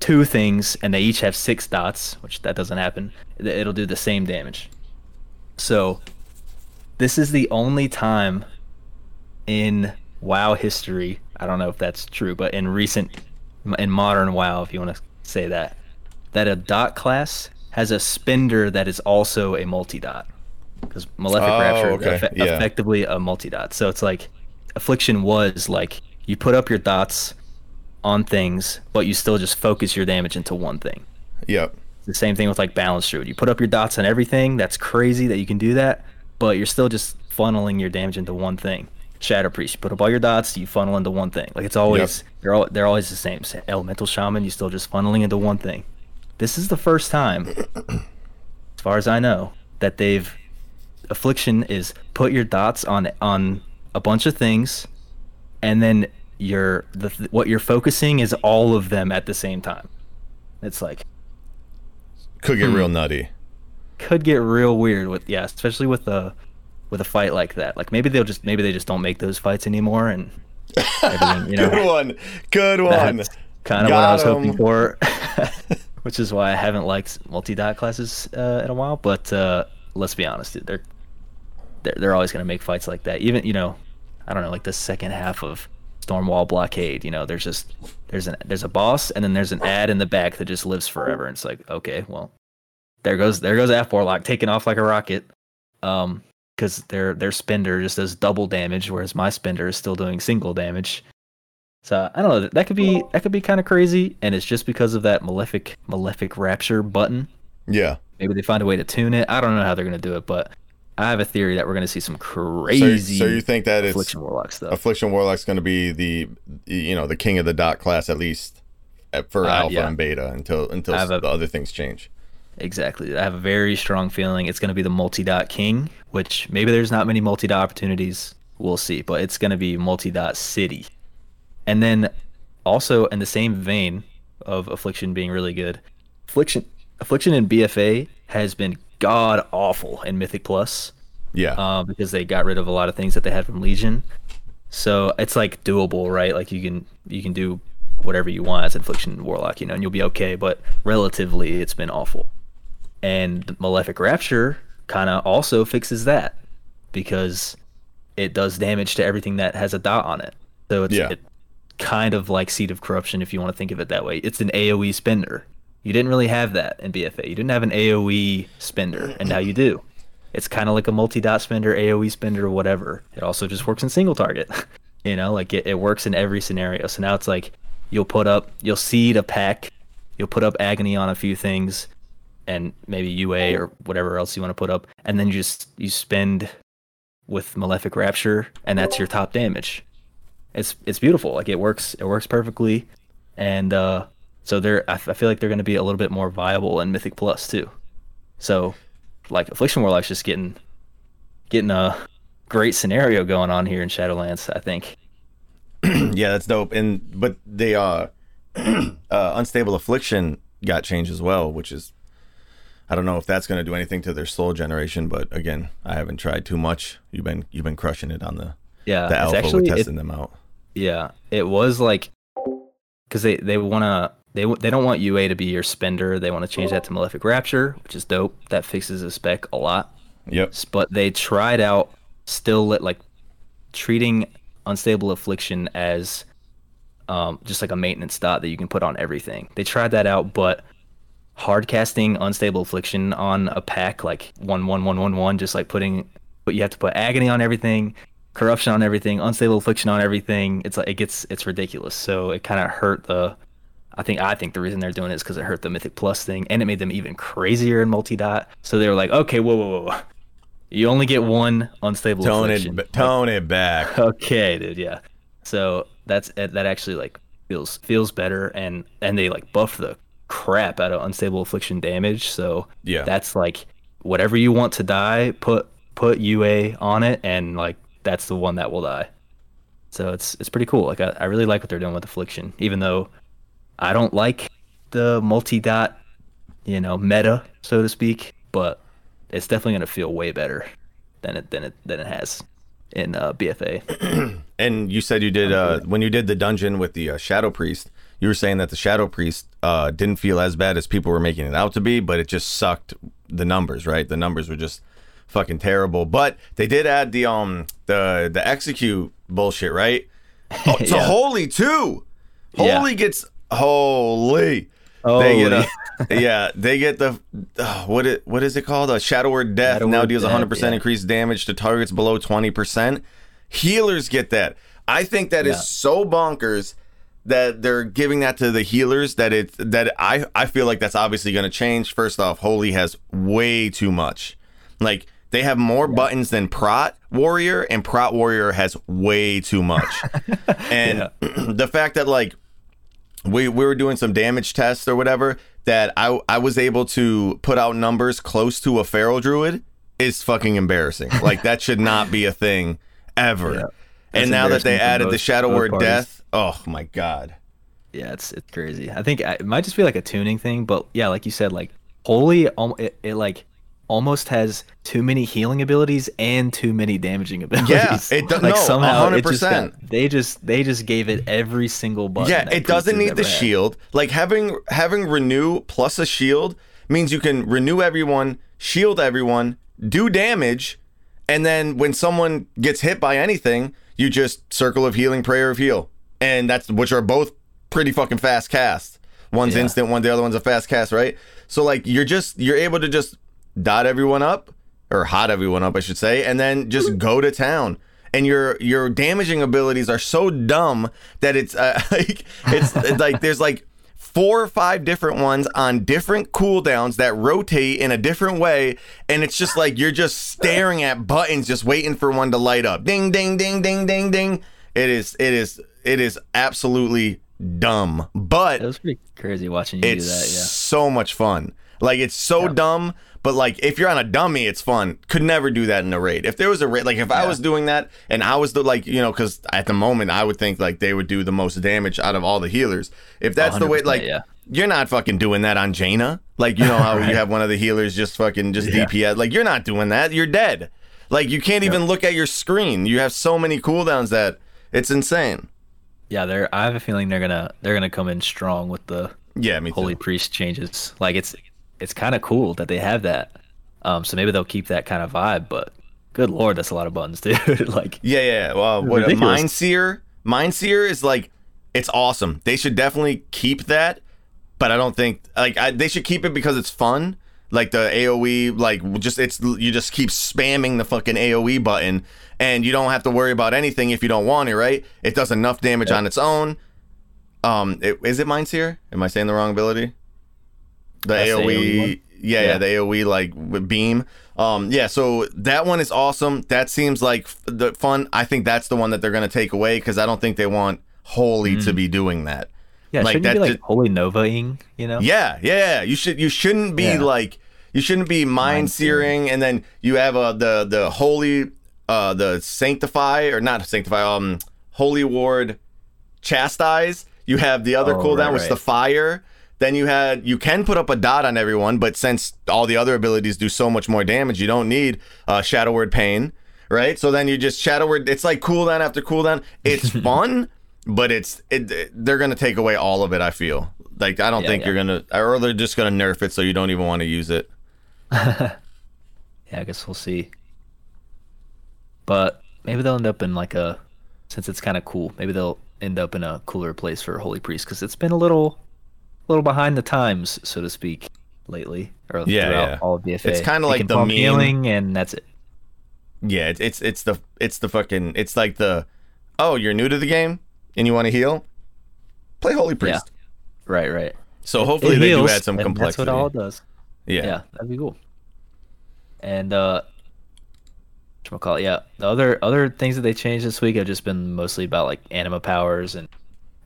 two things and they each have six dots, which that doesn't happen, it'll do the same damage. So this is the only time in WoW history, I don't know if that's true, but in recent in modern WoW, if you want to say that, that a dot class has a spender that is also a multi-dot. Because Malefic Oh, Rapture okay, is effe- yeah. effectively a multi-dot. So it's like Affliction was like you put up your dots on things, but you still just focus your damage into one thing. Yep. The same thing with like Balance Druid. You put up your dots on everything. That's crazy that you can do that, but you're still just funneling your damage into one thing. Shadow Priest, you put up all your dots, you funnel into one thing. Like it's always they're all they're always the same. Sa- Elemental Shaman, you still just funneling into one thing. This is the first time, as far as I know, that they've Affliction is put your dots on on a bunch of things, and then you're the what you're focusing is all of them at the same time. It's like Could get Hmm. real nutty. could get real weird with yeah, especially with a with a fight like that. Like maybe they'll just maybe they just don't make those fights anymore, and you (laughs) know, Good one. Good one. kind of what I was hoping 'em. for. (laughs) (laughs) Which is why I haven't liked multi-dot classes uh, in a while. But uh, let's be honest, dude, they're they're, they're always gonna make fights like that. Even you know, I don't know, like the second half of Stormwall Blockade. You know, there's just there's an there's a boss, and then there's an ad in the back that just lives forever. And it's like, okay, well, there goes there goes F Warlock taking off like a rocket. Um, because their their spender just does double damage, whereas my spender is still doing single damage. So I don't know. That could be that could be kind of crazy, and it's just because of that malefic malefic rapture button. Yeah. Maybe they find a way to tune it. I don't know how they're gonna do it, but I have a theory that we're gonna see some crazy so you think that it's affliction warlock stuff. Affliction Warlock's going to be the you know the king of the dot class at least for Uh, alpha yeah. and beta until until a- the other things change. Exactly. I have a very strong feeling it's going to be the multi-dot king, which maybe there's not many multi-dot opportunities. We'll see, but it's going to be multi-dot city. And then also in the same vein of affliction being really good, affliction affliction in BFA has been god awful in Mythic Plus Yeah. uh, because they got rid of a lot of things that they had from Legion. So it's like doable, right? Like you can you can do whatever you want as Affliction Warlock, you know, and you'll be okay. But relatively, it's been awful. And Malefic Rapture kind of also fixes that because it does damage to everything that has a dot on it. So it's Yeah. it, kind of like Seed of Corruption if you want to think of it that way. It's an AoE spender. You didn't really have that in BFA. You didn't have an AoE spender, and now you do. It's kind of like a multi-dot spender, AoE spender, whatever. It also just works in single target. (laughs) you know, like it, it works in every scenario. So now it's like you'll put up, you'll seed a pack, you'll put up agony on a few things, and maybe UA or whatever else you want to put up, and then you just you spend with Malefic Rapture, and that's your top damage. It's it's beautiful. Like it works. It works perfectly, and uh, so they're. I, f- I feel like they're going to be a little bit more viable in Mythic Plus too. So, like Affliction Warlock's just getting getting a great scenario going on here in Shadowlands. I think. (clears throat) yeah, that's dope. And but they uh, (clears throat) uh unstable affliction got changed as well, which is I don't know if that's going to do anything to their soul generation, but again, I haven't tried too much. You've been you've been crushing it on the Yeah, the alpha actually with it- testing them out. Yeah, it was like because they they want to they they don't want UA to be your spender. They want to change that to Malefic Rapture, which is dope. That fixes the spec a lot. Yep. But they tried out still lit like treating unstable affliction as um, just like a maintenance dot that you can put on everything. They tried that out, but hard casting unstable affliction on a pack like one one one one one, just like putting, but you have to put agony on everything, corruption on everything, unstable affliction on everything. It's like it gets it's ridiculous. So it kind of hurt the. I think I think the reason they're doing it is because it hurt the Mythic Plus thing, and it made them even crazier in multi dot. So they were like, okay, whoa, whoa, whoa. You only get one unstable Tone affliction. it, tone it back. (laughs) Okay, dude. Yeah. So that's eh, that actually like feels feels better, and and they like buff the crap out of unstable affliction damage. So Yeah. that's like whatever you want to die, put put UA on it, and like that's the one that will die. So it's it's pretty cool. Like I, I really like what they're doing with affliction, even though I don't like the multi dot, you know, meta so to speak. But it's definitely gonna feel way better than it than it than it has in uh, BFA. (clears throat) And you said you did uh when you did the dungeon with the uh, shadow priest. you were saying that the Shadow Priest uh, didn't feel as bad as people were making it out to be, but it just sucked the numbers, right? The numbers were just fucking terrible. But they did add the um the the execute bullshit, right? (laughs) Oh, to Yeah. holy too. Yeah. Holy gets holy. Oh, They get a, yeah, they get the uh, what it what is it called? A Shadow Word Death Shadow now Word deals Death, 100 percent yeah. increased damage to targets below 20 percent. Healers get that. I think that is Yeah. so bonkers that they're giving that to the healers that it that I I feel like that's obviously going to change. First off, Holy has way too much. Like they have more buttons than Prot Warrior, and Prot Warrior has way too much. (laughs) and (clears throat) the fact that like we we were doing some damage tests or whatever that I I was able to put out numbers close to a feral druid is fucking embarrassing. (laughs) Like that should not be a thing ever. Yeah. And now that they added the Shadow Word parties. Death, oh my god. Yeah, it's it's crazy. I think it might just be like a tuning thing, but yeah, like you said, like holy, it, it like almost has too many healing abilities and too many damaging (laughs) abilities. Yeah, it do- like no, somehow it just 100%. got- they just they just gave it every single button. Yeah, it doesn't need the had. shield. Like having having renew plus a shield means you can renew everyone, shield everyone, do damage, and then when someone gets hit by anything, you just circle of healing, prayer of heal, and that's which are both pretty fucking fast casts. One's Yeah. instant, one the other one's a fast cast, right? So like you're just you're able to just dot everyone up or hot everyone up, I should say, and then just go to town. And your your damaging abilities are so dumb that it's uh, (laughs) like it's, (laughs) it's like there's like four or five different ones on different cooldowns that rotate in a different way, and it's just like you're just staring at buttons, just waiting for one to light up. Ding, ding, ding, ding, ding, ding. It is it is it is absolutely dumb, but It was pretty crazy watching you it's do that. Yeah. so much fun. Like it's so dumb, but like if you're on a dummy, it's fun. Could never do that in a raid. If there was a raid, like if I was doing that and I was the like you know, because at the moment I would think like they would do the most damage out of all the healers. If that's the way, like yeah. you're not fucking doing that on Jaina. Like you know how (laughs) you have one of the healers just fucking just Yeah. DPS. Like you're not doing that. You're dead. Like you can't even look at your screen. You have so many cooldowns that it's insane. Yeah, they're. I have a feeling they're gonna they're gonna come in strong with the Yeah, me too. holy priest changes. Like it's it's kind of cool that they have that. Um, so maybe they'll keep that kind of vibe. But good lord, that's a lot of buttons, (laughs) dude. like Yeah, yeah. Well, what a Mind Sear? Mind Sear is like, it's awesome. They should definitely keep that, but I don't think like I, they should keep it because it's fun. Like the AOE, like just it's you just keep spamming the fucking AOE button, and you don't have to worry about anything if you don't want it. Right? It does enough damage on its own. Um, it, is it Mind Sear? Am I saying the wrong ability? The That's AOE, yeah, yeah, Yeah. the AOE like beam. Um, yeah, so that one is awesome. That seems like the fun. I think that's the one that they're gonna take away because I don't think they want Holy to be doing that. yeah, like shouldn't that be like just- holy novaing? You know? Yeah, yeah, yeah. You should you shouldn't be Yeah. like you shouldn't be mind searing and then you have uh, the the holy uh the sanctify or not sanctify um holy word chastise. You have the other Oh, cooldown right, which is the fire. Then you had you can put up a dot on everyone, but since all the other abilities do so much more damage, you don't need uh, Shadow Word Pain, right? So then you just Shadow Word. It's like cooldown after cooldown. It's (laughs) fun, but it's it, it- They're gonna take away all of it. I feel like I don't Yeah, think yeah. you're gonna, or they're just gonna nerf it so you don't even want to use it. (laughs) Yeah, I guess we'll see. But maybe they'll end up in like a, since it's kind of cool. Maybe they'll end up in a cooler place for Holy Priest because it's been a little, little behind the times, so to speak, lately. Or Yeah, throughout yeah. all of BFA. It's kinda like the meme. healing, and that's it. Yeah, it's it's it's the it's the fucking it's like the oh you're new to the game and you want to heal, play Holy Priest. Right, right. So hopefully It they do add some complexity. That's what all it does. yeah. yeah, that'd be cool. And uh call it? Yeah, the other other things that they changed this week have just been mostly about like anima powers and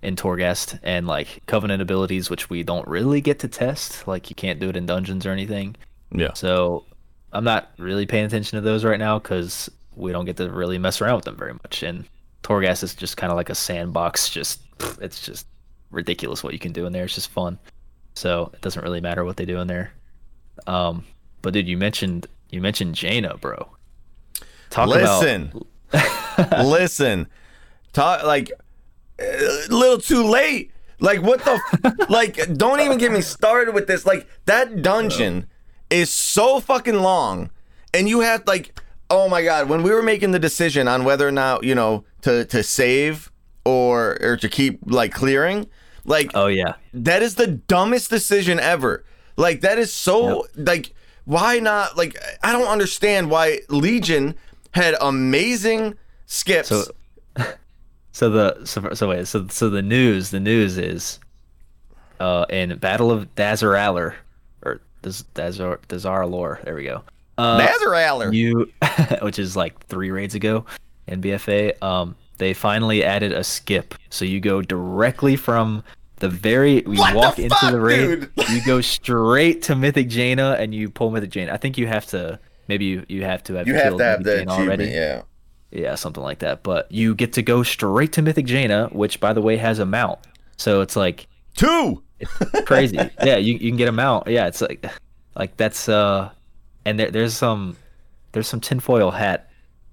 in Torghast and like covenant abilities, which we don't really get to test. Like you can't do it in dungeons or anything. yeah. So I'm not really paying attention to those right now because we don't get to really mess around with them very much. And Torghast is just kind of like a sandbox. Just it's just ridiculous what you can do in there. It's just fun. So it doesn't really matter what they do in there. Um, but dude, you mentioned you mentioned Jaina, bro. Talk Listen. about Listen, (laughs) talk like a little too late. Like what the f- (laughs) like don't even get me started with this. Like that dungeon is so fucking long and you have like oh my god, when we were making the decision on whether or not, you know, to to save or or to keep like clearing, like Oh yeah. that is the dumbest decision ever. Like that is so like why not like I don't understand why Legion had amazing skips. So, (laughs) so the so, so wait so so the news the news is, uh, in Battle of Dazaralar, or Daz Dazar Dazaralor. There we go. Uh, you, (laughs) which is like three raids ago in BFA. Um, they finally added a skip, so you go directly from the very you What the walk into fuck, the raid, you go straight to Mythic Jaina, and you pull Mythic Jaina. I think you have to. Maybe you, you have to have you have killed to have the achievement, already. yeah. Yeah, something like that. But you get to go straight to Mythic Jaina, which by the way has a mount. So it's like Two. it's crazy. (laughs) yeah, you, you can get a mount. Yeah, it's like like that's uh and there, there's some there's some tinfoil hat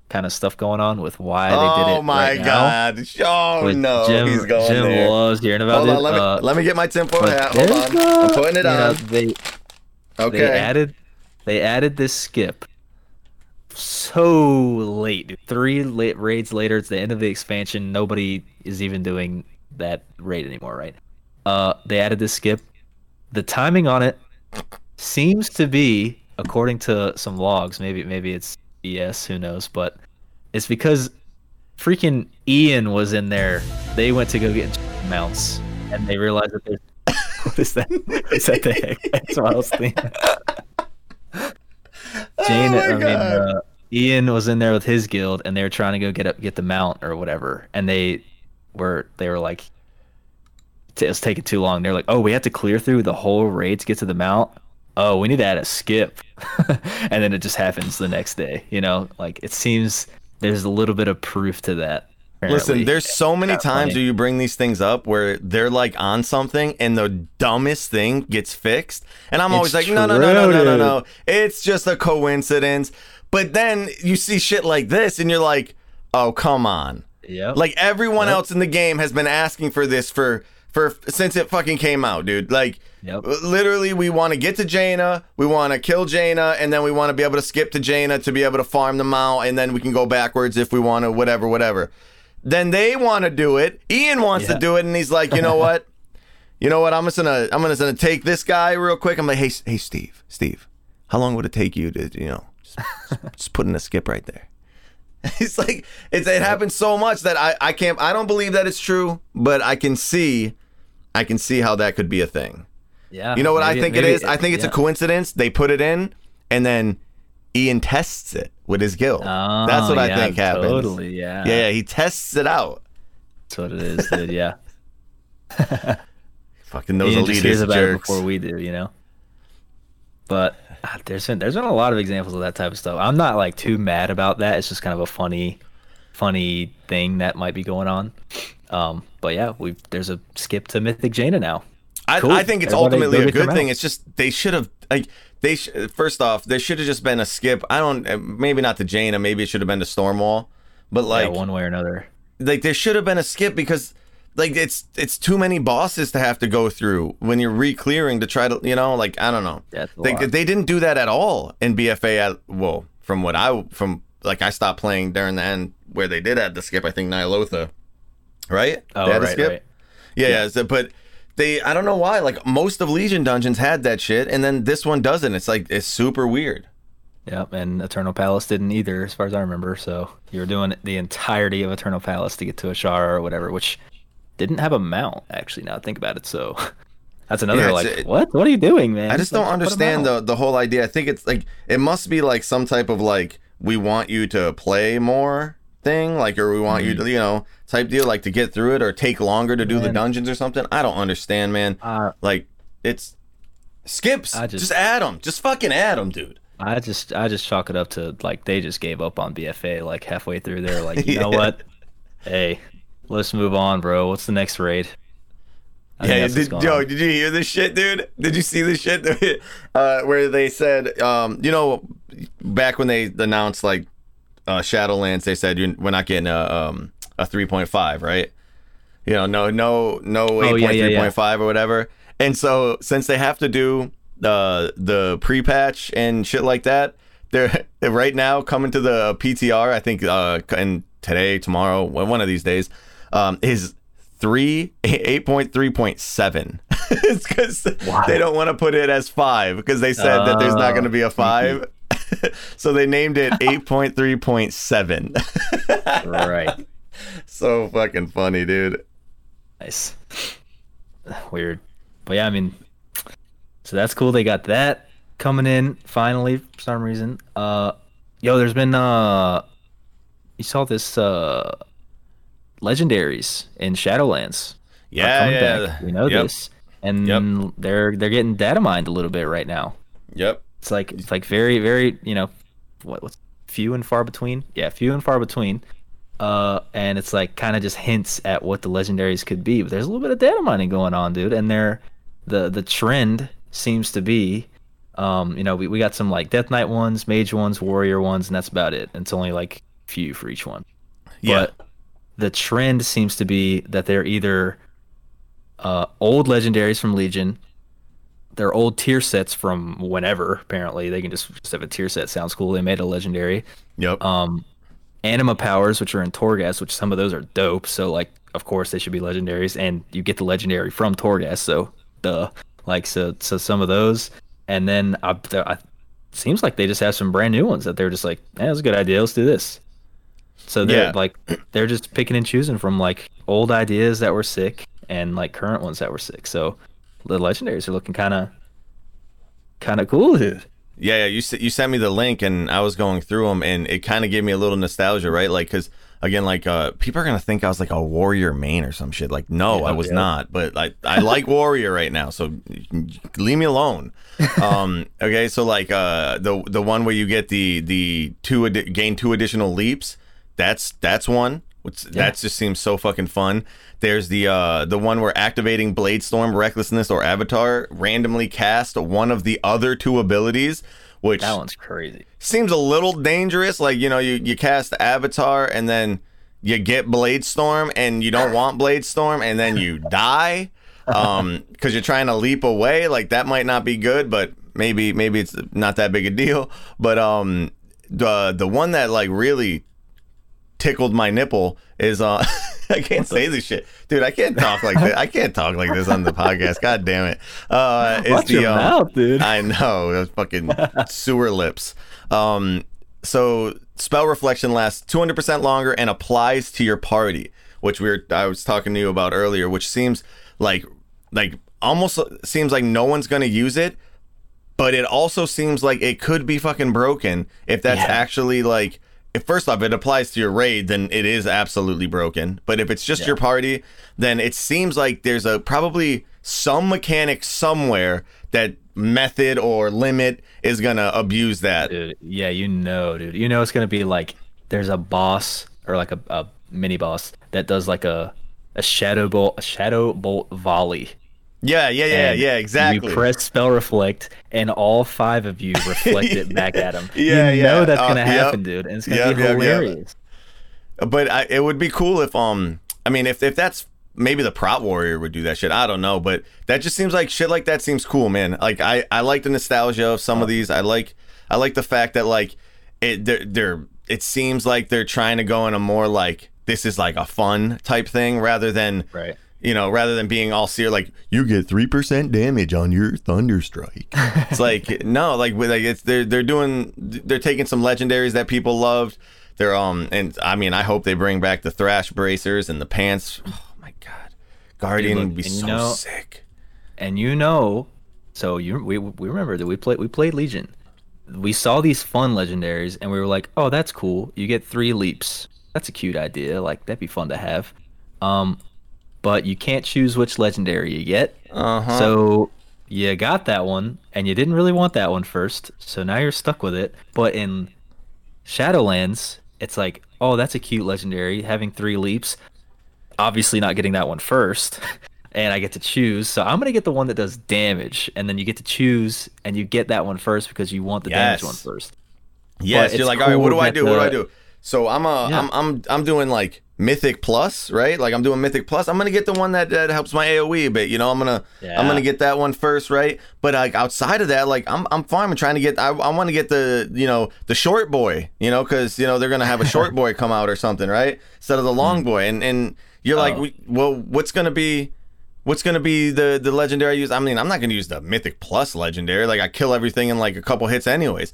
kind of stuff going on with why they did it. Oh my right now, god. Oh which no, Jim, he's going Jim there. loves hearing about Hold it. on, let me uh, let me get my tinfoil hat. Hold on. I'm putting it you know, on. they okay. they added they added this skip so late three late raids later it's the end of the expansion nobody is even doing that raid anymore right? Uh they added this skip. The timing on it seems to be according to some logs maybe maybe it's BS who knows but it's because freaking Ian was in there. They went to go get mounts and they realized that there's (laughs) what is that? Is that the heck? That's what I was thinking Jane, oh I mean, uh, Ian was in there with his guild, and they were trying to go get up, get the mount or whatever, and they were they were like, it was taking too long. They're like, oh, we have to clear through the whole raid to get to the mount. Oh, we need to add a skip, (laughs) and then it just happens the next day. You know, like it seems there's a little bit of proof to that. Listen, there's so many Yeah, times funny. where you bring these things up where they're like on something and the dumbest thing gets fixed. And I'm always It's like, no, no, no, no, no, no, no. It's just a coincidence. But then you see shit like this and you're like, oh, come on. Yep. Like everyone Yep. else in the game has been asking for this for for since it fucking came out, dude. Like Yep. literally we want to get to Jaina, we want to kill Jaina, and then we want to be able to skip to Jaina to be able to farm them out, and then we can go backwards if we want to, whatever, whatever. Then they want to do it. Ian wants to do it, and he's like, you know what? (laughs) You know what? I'm just gonna I'm just gonna take this guy real quick. I'm like, hey, hey, Steve, Steve, how long would it take you to, you know, just, just put in a skip right there? (laughs) It's like it's, it happens so much that I I can't I don't believe that it's true, but I can see I can see how that could be a thing. yeah. You know what I think maybe it is? I think it's yeah. a coincidence. They put it in, and then Ian tests it with his guild. That's what Oh, I yeah, think happens. Totally, yeah. Yeah, yeah, he tests it out. That's what it is, dude. Yeah. (laughs) Fucking those Ian just hears elitist about it before we do, you know. But ah, there's been there's been a lot of examples of that type of stuff. I'm not like too mad about that. It's just kind of a funny, funny thing that might be going on. Um, but yeah, we there's a skip to Mythic Jaina now. I, Cool. I think it's Everybody ultimately a good thing. mount. It's just they should have like they sh- first off there should have just been a skip. I don't uh, maybe not to Jaina, maybe it should have been to Stormwall, but like yeah, one way or another. like there should have been a skip because like it's it's too many bosses to have to go through when you're re-clearing to try to you know like I don't know. Yeah, they, lot. they didn't do that at all in BFA. At, well, from what I from like I stopped playing during the end where they did add the skip. I think Nyalotha, right? Oh, they had right, skip. right. Yeah, yeah. so- but they, I don't know why. Like most of Legion dungeons had that shit, and then this one doesn't. It's like it's super weird. Yep, and Eternal Palace didn't either, as far as I remember. So you were doing the entirety of Eternal Palace to get to Azshara or whatever, which didn't have a mount actually. Now think about it, so (laughs) that's another Yeah, like, it- what? What are you doing, man? I just Like, don't understand the the whole idea. I think it's like it must be like some type of like we want you to play more thing, like or we want you to you know type deal, like to get through it or take longer to do the Mm-hmm. Dungeons or something. I don't understand, man. Uh, Like it's skips. I just, just- add them. Just fucking add them, dude. I just I just chalk it up to like they just gave up on BFA like halfway through. They're like, you (laughs) know what? Hey, let's move on, bro. What's the next raid? I Yeah, did, yo, on. did you hear this shit, dude? Did you see this shit? (laughs) uh, where they said, um, you know, back when they announced like uh, Shadowlands, they said we're not getting a um, a three point five, right? You know, no, no, no, eight Oh, point yeah, yeah, three yeah. point five or whatever. And so since they have to do the the pre patch and shit like that, they're (laughs) right now coming to the PTR. I think uh, and today, tomorrow, one of these days, um, is three (laughs) eight point three point seven. (laughs) it's because they don't want to put it as five because they said that there's not going to be a five. (laughs) so they named it (laughs) 8.3.7. right. (laughs) so fucking funny, dude. Nice. Weird. But yeah, I mean, so that's cool. They got that coming in finally for some reason. Uh, yo, there's been uh, you saw this uh, legendaries in Shadowlands. Yeah, yeah. back. We know Yep. this, and Yep. they're they're getting data mined a little bit right now. Yep. It's like it's like very very you know what what's few and far between. Yeah, few and far between. Uh, and it's like kind of just hints at what the legendaries could be. But there's a little bit of data mining going on, dude. And they're the the trend seems to be, um, you know, we, we got some like Death Knight ones, Mage ones, Warrior ones, and that's about it. And it's only like few for each one. Yeah. But the trend seems to be that they're either uh, old legendaries from Legion, they're old tier sets from whenever. Apparently, they can just, just have a tier set. Sounds cool. They made a legendary. Yep. Um, anima powers, which are in Torghast, which some of those are dope. So like, of course, they should be legendaries, and you get the legendary from Torghast. So duh. Like so, so some of those, and then I, I seems like they just have some brand new ones that they're just like, yeah, that's a good idea. Let's do this. So they're Yeah. like, they're just picking and choosing from like old ideas that were sick and like current ones that were sick. So the legendaries are looking kind of, kind of cool, dude. Yeah, yeah. You you sent me the link, and I was going through them, and it kind of gave me a little nostalgia, right? Like, because again, like, uh, people are gonna think I was like a warrior main or some shit. Like, no, Yeah, I was yeah. not. But I I like warrior right now, so leave me alone. (laughs) Um, okay, so like, uh, the the one where you get the the two addi- gain two additional leaps. That's that's one. Which that just seems so fucking fun. There's the uh the one where activating Blade Storm, Recklessness, or Avatar randomly cast one of the other two abilities, which That one's crazy. seems a little dangerous. Like you know, you you cast Avatar and then you get Blade Storm and you don't want Blade Storm and then you die um (laughs) because you're trying to leap away. Like that might not be good, but maybe maybe it's not that big a deal. But um the the one that like really tickled my nipple is uh (laughs) I can't say this shit. Dude, I can't talk like this. I can't talk like this on the podcast. God damn it. Uh it's Watch the your um, mouth, dude. I know (laughs) those fucking sewer lips. Um, so spell reflection lasts 200% longer and applies to your party, which we were I was talking to you about earlier, which seems like like almost seems like no one's gonna use it, but it also seems like it could be fucking broken if that's Yeah. actually like. If first off, it applies to your raid, then it is absolutely broken. But if it's just your party, then it seems like there's a probably some mechanic somewhere that method or limit is gonna abuse that. dude. Yeah, you know, dude. You know it's gonna be like there's a boss or like a, a mini boss that does like a a shadow bolt a shadow bolt volley. Yeah, yeah, yeah, And yeah, exactly. You press spell reflect, and all five of you (laughs) reflect it back at him. Yeah, you yeah. know that's Uh, gonna yep. happen, dude, and it's gonna Yep, be yep, yep. hilarious. But I, it would be cool if um I mean if if that's maybe the Prot warrior would do that shit. I don't know, but that just seems like shit like that seems cool, man. Like I I like the nostalgia of some of these. I like I like the fact that like it they're, they're it seems like they're trying to go in a more like this is like a fun type thing rather than Right. You know, rather than being all seer, like you get three percent damage on your thunder strike. it's like (laughs) no, like with- like it's they're they're doing they're taking some legendaries that people loved. They're um and I mean I hope they bring back the thrash bracers and the pants. Oh my god, guardian look, would be and you so know- sick. and you know, so you we we remember that we played we played Legion. We saw these fun legendaries, and we were like, "Oh, that's cool. You get three leaps. That's a cute idea. Like that'd be fun to have." Um, but you can't choose which legendary you get. Uh-huh. So you got that one, and you didn't really want that one first. So now you're stuck with it. But in Shadowlands, it's like, "Oh, that's a cute legendary. Having three leaps." obviously not getting that one first (laughs) and I get to choose. So I'm gonna get the one that does damage, and then you get to choose, and you get that one first because you want the damage one first. Yes, But you're like, all right, what do I do? What do I do? So I'm uh Yeah. I'm I'm I'm doing like Mythic Plus, right? Like I'm doing Mythic Plus. I'm gonna get the one that, that helps my AOE a bit. You know, I'm gonna I'm gonna get that one first, right? But like outside of that, like I'm I'm fine. I'm trying to get. I, I want to get the you know the short boy. You know, because you know they're gonna have a short (laughs) boy come out or something, right? Instead of the long mm. boy. And and you're like, Oh. we- well, what's gonna be? What's gonna be the the legendary I use? I mean, I'm not gonna use the Mythic Plus legendary. Like I kill everything in like a couple hits, anyways.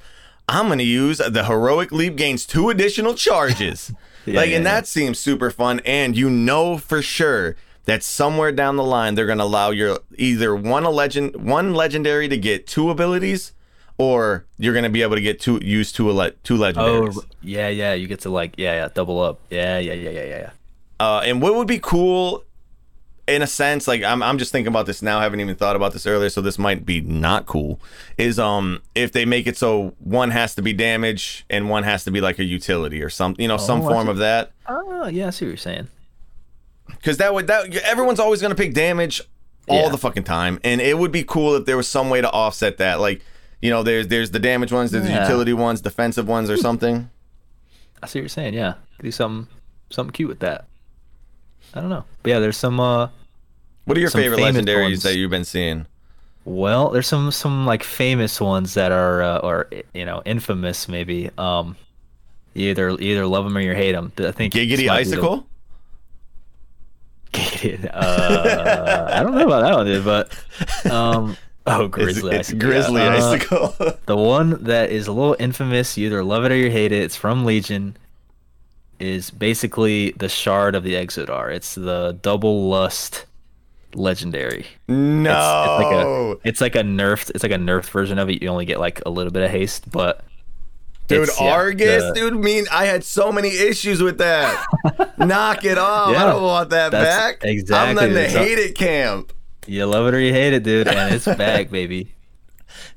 I'm gonna use the heroic leap gains two additional charges. (laughs) Yeah, like, yeah, and yeah. that seems super fun. And you know for sure that somewhere down the line they're gonna allow your either one a legend, one legendary to get two abilities, or you're gonna be able to get two use two ele- two legendaries. Oh, yeah, yeah. You get to like, yeah, yeah, double up. Yeah, yeah, yeah, yeah, yeah, yeah. Uh, and what would be cool, in a sense, like I'm, I'm just thinking about this now. haven't even thought about this earlier, so this might be not cool. Is um if they make it so one has to be damage and one has to be like a utility or some, you know, some Oh, I form of that. Oh, yeah. I see what you're saying. Because that would that everyone's always gonna pick damage all Yeah. the fucking time, and it would be cool if there was some way to offset that. Like, you know, there's there's the damage ones, there's the utility ones, defensive ones, or something. I see what you're saying. Yeah, do something, something cute with that. I don't know, but yeah, there's some. uh What are your favorite legendaries ones. that you've been seeing? Well, there's some some like famous ones that are uh, or you know infamous maybe. Um, you either either love them or you hate them. I think Giggity icicle. (laughs) Giggity. Uh, I don't know about that one, dude, but um, (laughs) oh, grizzly. it's icicle. grizzly Yeah, uh, icicle. (laughs) The one that is a little infamous, you either love it or you hate it. It's from Legion. Is basically the shard of the Exodar. It's the double lust legendary. no. It's, it's like a it's like a nerfed it's like a nerfed version of it. You only get like a little bit of haste, but Dude, yeah, Argus, the- dude, mean I had so many issues with that. (laughs) Knock it off. I don't want that back. Exactly, I'm in the the- hate it camp. You love it or you hate it, dude, and it's (laughs) back, baby.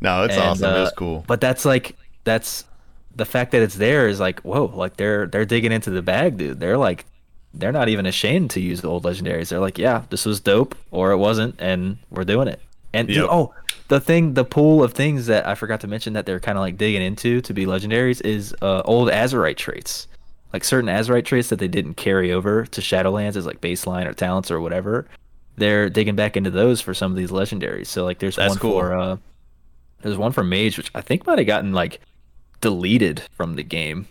No, it's And, awesome. uh, it's cool. But that's like that's the fact that it's there is like whoa, like they're they're digging into the bag, dude. They're like they're not even ashamed to use the old legendaries. They're like, yeah, this was dope, or it wasn't, and we're doing it. And Yep. oh, the thing, the pool of things that I forgot to mention that they're kind of like digging into to be legendaries is uh, old Azerite traits, like certain Azerite traits that they didn't carry over to Shadowlands as like baseline or talents or whatever. They're digging back into those for some of these legendaries. So like, there's That's one cool. for uh, there's one for Mage, which I think might have gotten like deleted from the game,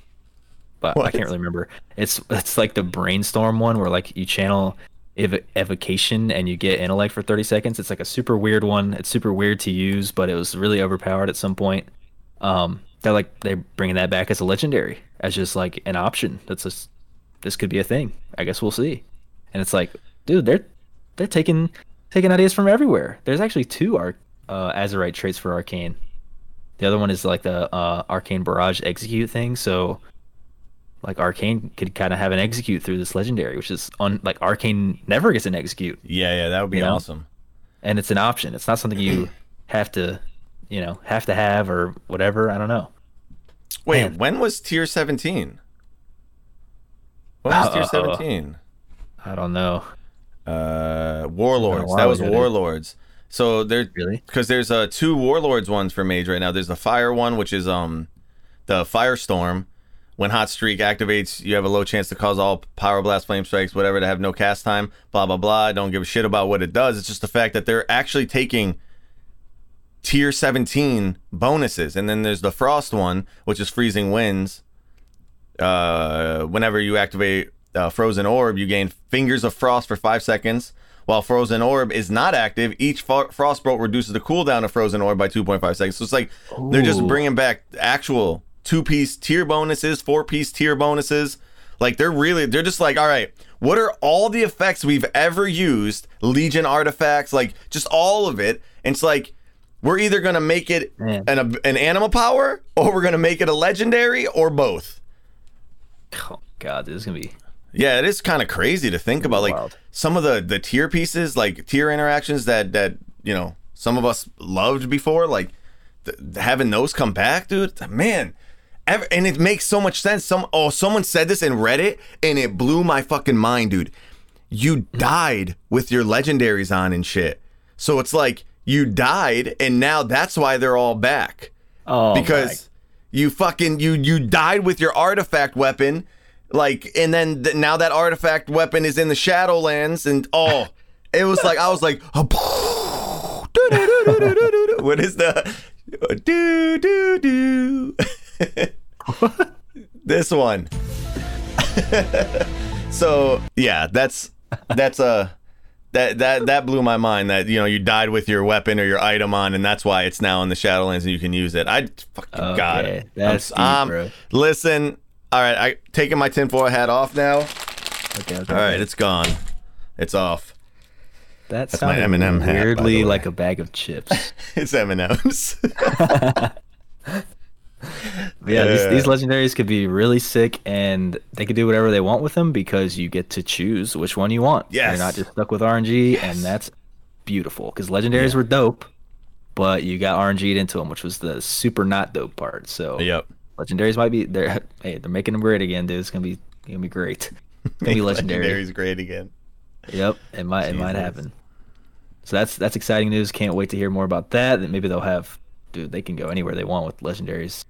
but I can't really remember. It's it's like the brainstorm one where like you channel ev- evocation and you get intellect for 30 seconds. It's like a super weird one. It's super weird to use, but it was really overpowered at some point. Um, they're like they're bringing that back as a legendary, as just like an option. That's just this could be a thing. I guess we'll see. And it's like, dude, they're they're taking taking ideas from everywhere. There's actually two arc uh, Azerite traits for Arcane. The other one is like the uh, Arcane Barrage execute thing. So, like Arcane could kind of have an execute through this legendary, which is on like Arcane never gets an execute, Yeah, yeah, that would be you know? awesome. and it's an option. It's not something you (clears throat) have to, you know, have to have or whatever. I don't know. Wait, Man. when was tier 17? When was tier Uh, 17? I don't know. Uh, Warlords. That was. Warlords. So there, Really? because there's uh two Warlords ones for Mage right now. There's the Fire one, which is um the Firestorm. When Hot Streak activates, you have a low chance to cause all Pyroblast, Flame Strikes, whatever, to have no cast time. Blah blah blah. Don't give a shit about what it does. It's just the fact that they're actually taking tier 17 bonuses, and then there's the Frost one, which is Freezing Winds. Uh, whenever you activate uh, Frozen Orb, you gain Fingers of Frost for five seconds. While Frozen Orb is not active, each fo- Frostbolt reduces the cooldown of Frozen Orb by 2.5 seconds. So it's like they're just bringing back actual two-piece tier bonuses, four-piece tier bonuses. Like they're really, they're just like, all right, what are all the effects we've ever used? Legion artifacts, like just all of it. And it's like we're either gonna make it Man. an an anima power, or we're gonna make it a legendary, or both. Oh God, this is gonna be. Yeah, it is kind of crazy to think about. Like Wild. some of the the tier pieces, like tier interactions that that you know some of us loved before, like th- having those come back, dude. Man, ever, and it makes so much sense. Some oh, someone said this in Reddit, and it blew my fucking mind, dude. You died with your legendaries on and shit, so it's like you died, and now that's why they're all back Oh, because you fucking you you died with your artifact weapon Like, and then th- now that artifact weapon is in the Shadowlands, and oh, (laughs) it was like I was like, (laughs) (laughs) what is the do do do? (laughs) this one. (laughs) so yeah, that's that's a that that that blew my mind that you know you died with your weapon or your item on and that's why it's now in the Shadowlands and you can use it. I fucking Okay, got it. that's I'm, deep, bro. listen. All right, I taking my tinfoil hat off now. Okay, okay. All right, it's gone. It's off. that my sounded M&M hat, weirdly like a bag of chips. (laughs) It's M M's. Yeah, these, these legendaries could be really sick, and they could do whatever they want with them because you get to choose which one you want. Yes. You're not just stuck with RNG, and that's beautiful. Because legendaries were dope, but you got RNG'd into them, which was the super not dope part. So yep. legendaries might be they're (laughs) hey they're making them great again, dude. It's gonna be gonna be great. (laughs) It's gonna be (laughs) legendary. Legendary's great again. Yep, it might it might happen. So that's that's exciting news. Can't wait to hear more about that. And maybe they'll have, dude. They can go anywhere they want with legendaries.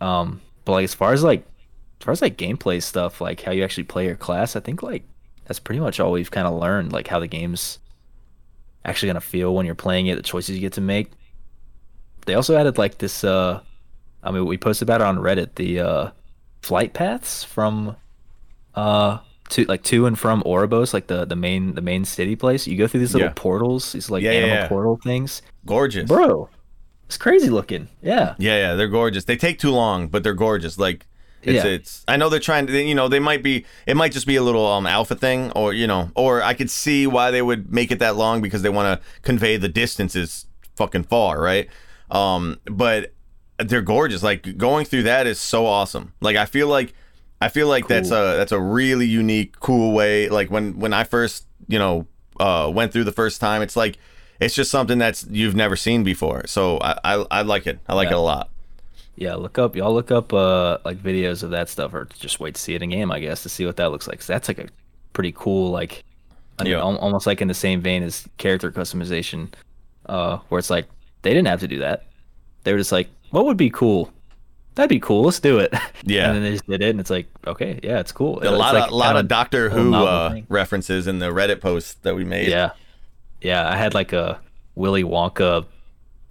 Um, but like as far as like, as far as like gameplay stuff, like how you actually play your class, I think like that's pretty much all we've kind of learned. Like how the game's actually gonna feel when you're playing it, the choices you get to make. They also added like this. uh I mean, we posted about it on Reddit. The uh flight paths from uh to like to and from Oribos, like the the main the main city place. You go through these little Yeah. portals, these like Yeah, animal yeah. portal things. Gorgeous. Bro, it's crazy looking. Yeah. Yeah, yeah, they're gorgeous. They take too long, but they're gorgeous. Like it's Yeah. it's I know they're trying to you know, they might be it might just be a little um alpha thing or you know, or I could see why they would make it that long because they want to convey the distances fucking far, right? Um but they're gorgeous. Like going through that is so awesome. Like I feel like I feel like that's a that's a really unique, cool way. Like when when I first you know uh, went through the first time, it's like it's just something that's you've never seen before. So I I, I like it. I like Yeah. it a lot. Yeah, look up y'all look up uh like videos of that stuff or just wait to see it in game, I guess, to see what that looks like. 'Cause that's like a pretty cool like I mean, Yeah. al- almost like in the same vein as character customization uh where it's like they didn't have to do that. They were just like, what would be cool? That'd be cool. Let's do it. (laughs) Yeah. and then they just did it, and it's like, okay, yeah, it's cool. A It's lot like of lot kinda Doctor Who uh, references in the Reddit post that we made. Yeah, yeah. I had like a Willy Wonka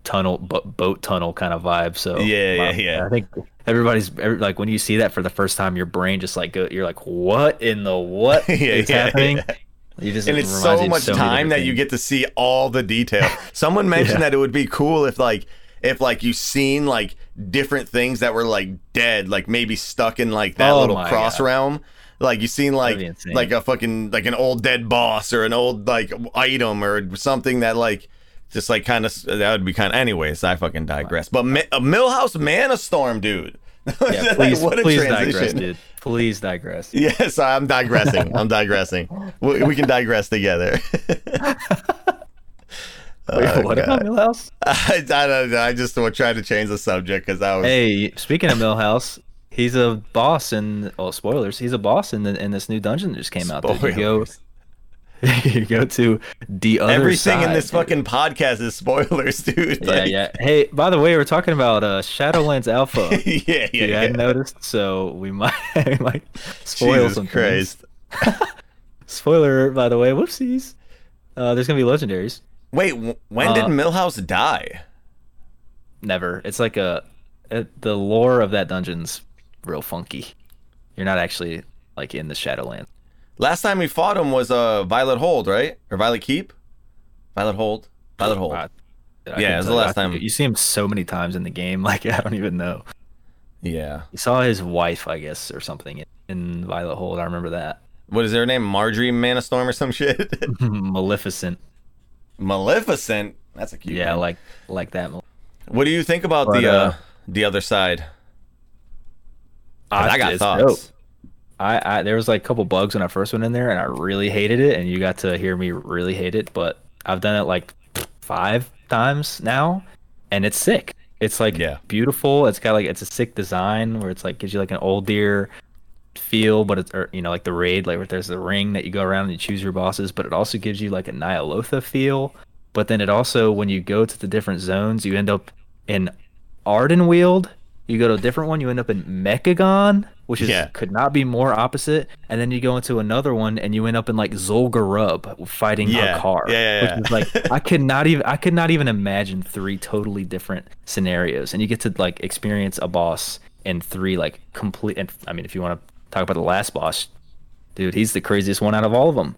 tunnel bo- boat tunnel kind of vibe. So Yeah, yeah, yeah. I think everybody's every, like when you see that for the first time, your brain just like go, you're like, what in the what is (laughs) Yeah, yeah, happening? yeah. You just and it's so much many time that you get to see all the detail. (laughs) Someone mentioned Yeah. that it would be cool if like if like you seen like different things that were like dead, like maybe stuck in like that Oh little cross God. realm. Like you seen like like a fucking like an old dead boss or an old like item or something that like just like kind of that would be kind of anyways. I fucking digress. But Mi- a Millhouse Manastorm, dude. (laughs) Yeah, please, a please transition. digress, dude. Please digress. (laughs) Yes, I'm digressing. (laughs) I'm digressing. We, we can digress together. Wait, Oh, what about Millhouse? I, I don't know. I just trying to change the subject because I was. Hey, speaking of Millhouse, he's a boss in oh spoilers. He's a boss in the in this new dungeon that just came out. That you go Spoilers. (laughs) you go to the other Everything in this dude. fucking podcast is spoilers, dude. Yeah, Like, yeah. Hey, by the way, we're talking about uh, Shadowlands Alpha. (laughs) yeah, yeah, you yeah. hadn't noticed, so we might (laughs) we might spoil Jesus some things. Christ. Spoiler, by the way. Whoopsies. Uh, there's gonna be legendaries. Wait, when did Uh, Millhouse die? Never. It's like a, it, the lore of that dungeon's real funky. You're not actually like in the Shadowlands. Last time we fought him was uh Violet Hold, right? Or Violet Keep? Violet Hold. Violet Hold. I Yeah, it was the last time- You see him so many times in the game, (laughs) like I don't even know. Yeah. You saw his wife, I guess, or something in Violet Hold. I remember that. What is her name? Marjorie Manastorm or some shit? (laughs) (laughs) Maleficent. Maleficent. That's a cute. Yeah, name. like like that. What do you think about But, the uh, uh, the other side? 'Cause I got thoughts. dope. I, I there was like a couple bugs when I first went in there, and I really hated it. And you got to hear me really hate it, but I've done it like five times now, and it's sick. It's like Yeah. beautiful. It's got like it's a sick design where it's like gives you like an Ulduar feel, but it's or, you know like the raid like where there's the ring that you go around and you choose your bosses, but it also gives you like a Nyalotha feel. But then it also when you go to the different zones, you end up in Ardenweald. You go to a different one, you end up in Mechagon, which is Yeah. could not be more opposite. And then you go into another one and you end up in like Zul'Gurub fighting Yeah. a car. Yeah, yeah, yeah. Which is like (laughs) I could not even I could not even imagine three totally different scenarios. And you get to like experience a boss in three like complete and I mean if you want to talk about the last boss, dude, he's the craziest one out of all of them.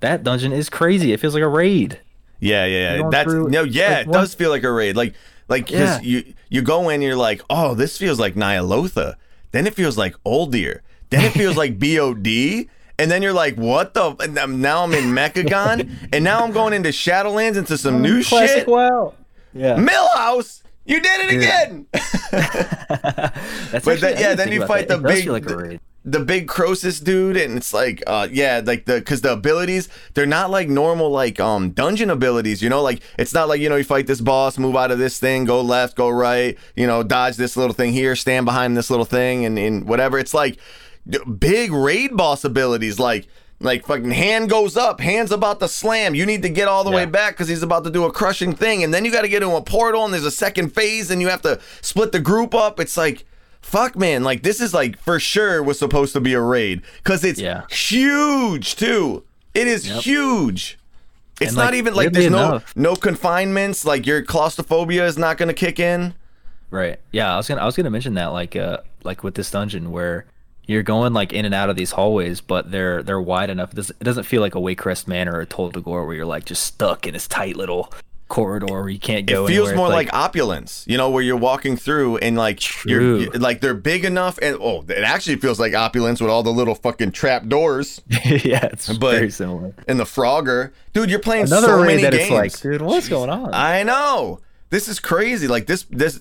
That dungeon is crazy. It feels like a raid. Yeah, yeah, yeah. That's through- no, yeah. like, it does feel like a raid. Like, like 'cause Yeah. you you go in, you're like, oh, this feels like Nyalotha. Then it feels like Old Uldir. Then it feels like BOD. And then you're like, what the? And I'm- now I'm in Mechagon, and now I'm going into Shadowlands into some new shit. WoW. Yeah. Millhouse, you did it Dude. again. (laughs) That's But I yeah, then you fight that. the It big, like the, big Croesus dude, and it's like, uh, yeah, like the because the abilities they're not like normal like um dungeon abilities, you know, like it's not like you know you fight this boss, move out of this thing, go left, go right, you know, dodge this little thing here, stand behind this little thing, and and whatever. It's like big raid boss abilities, like. Like fucking hand goes up, hands about to slam. You need to get all the way back because he's about to do a crushing thing, and then you got to get into a portal, and there's a second phase, and you have to split the group up. It's like, fuck, man, like this is like for sure was supposed to be a raid because it's Yeah. huge too. It is huge. It's And, not like, even like there's no enough- no confinements. Like your claustrophobia is not going to kick in. Right. Yeah, I was gonna I was gonna mention that like uh like with this dungeon where you're going like in and out of these hallways, but they're they're wide enough. It doesn't, it doesn't feel like a Waycrest Manor or a Tol Dagor where you're like just stuck in this tight little corridor where you can't go. It feels anywhere. more It's like, opulence, you know, where you're walking through and like you're, like they're big enough, and oh, it actually feels like opulence with all the little fucking trap doors (laughs) yeah, it's But- very similar. and the Frogger, dude. You're playing Another so raid many that games. it's like, dude, what's going on? I know. This is crazy. Like this this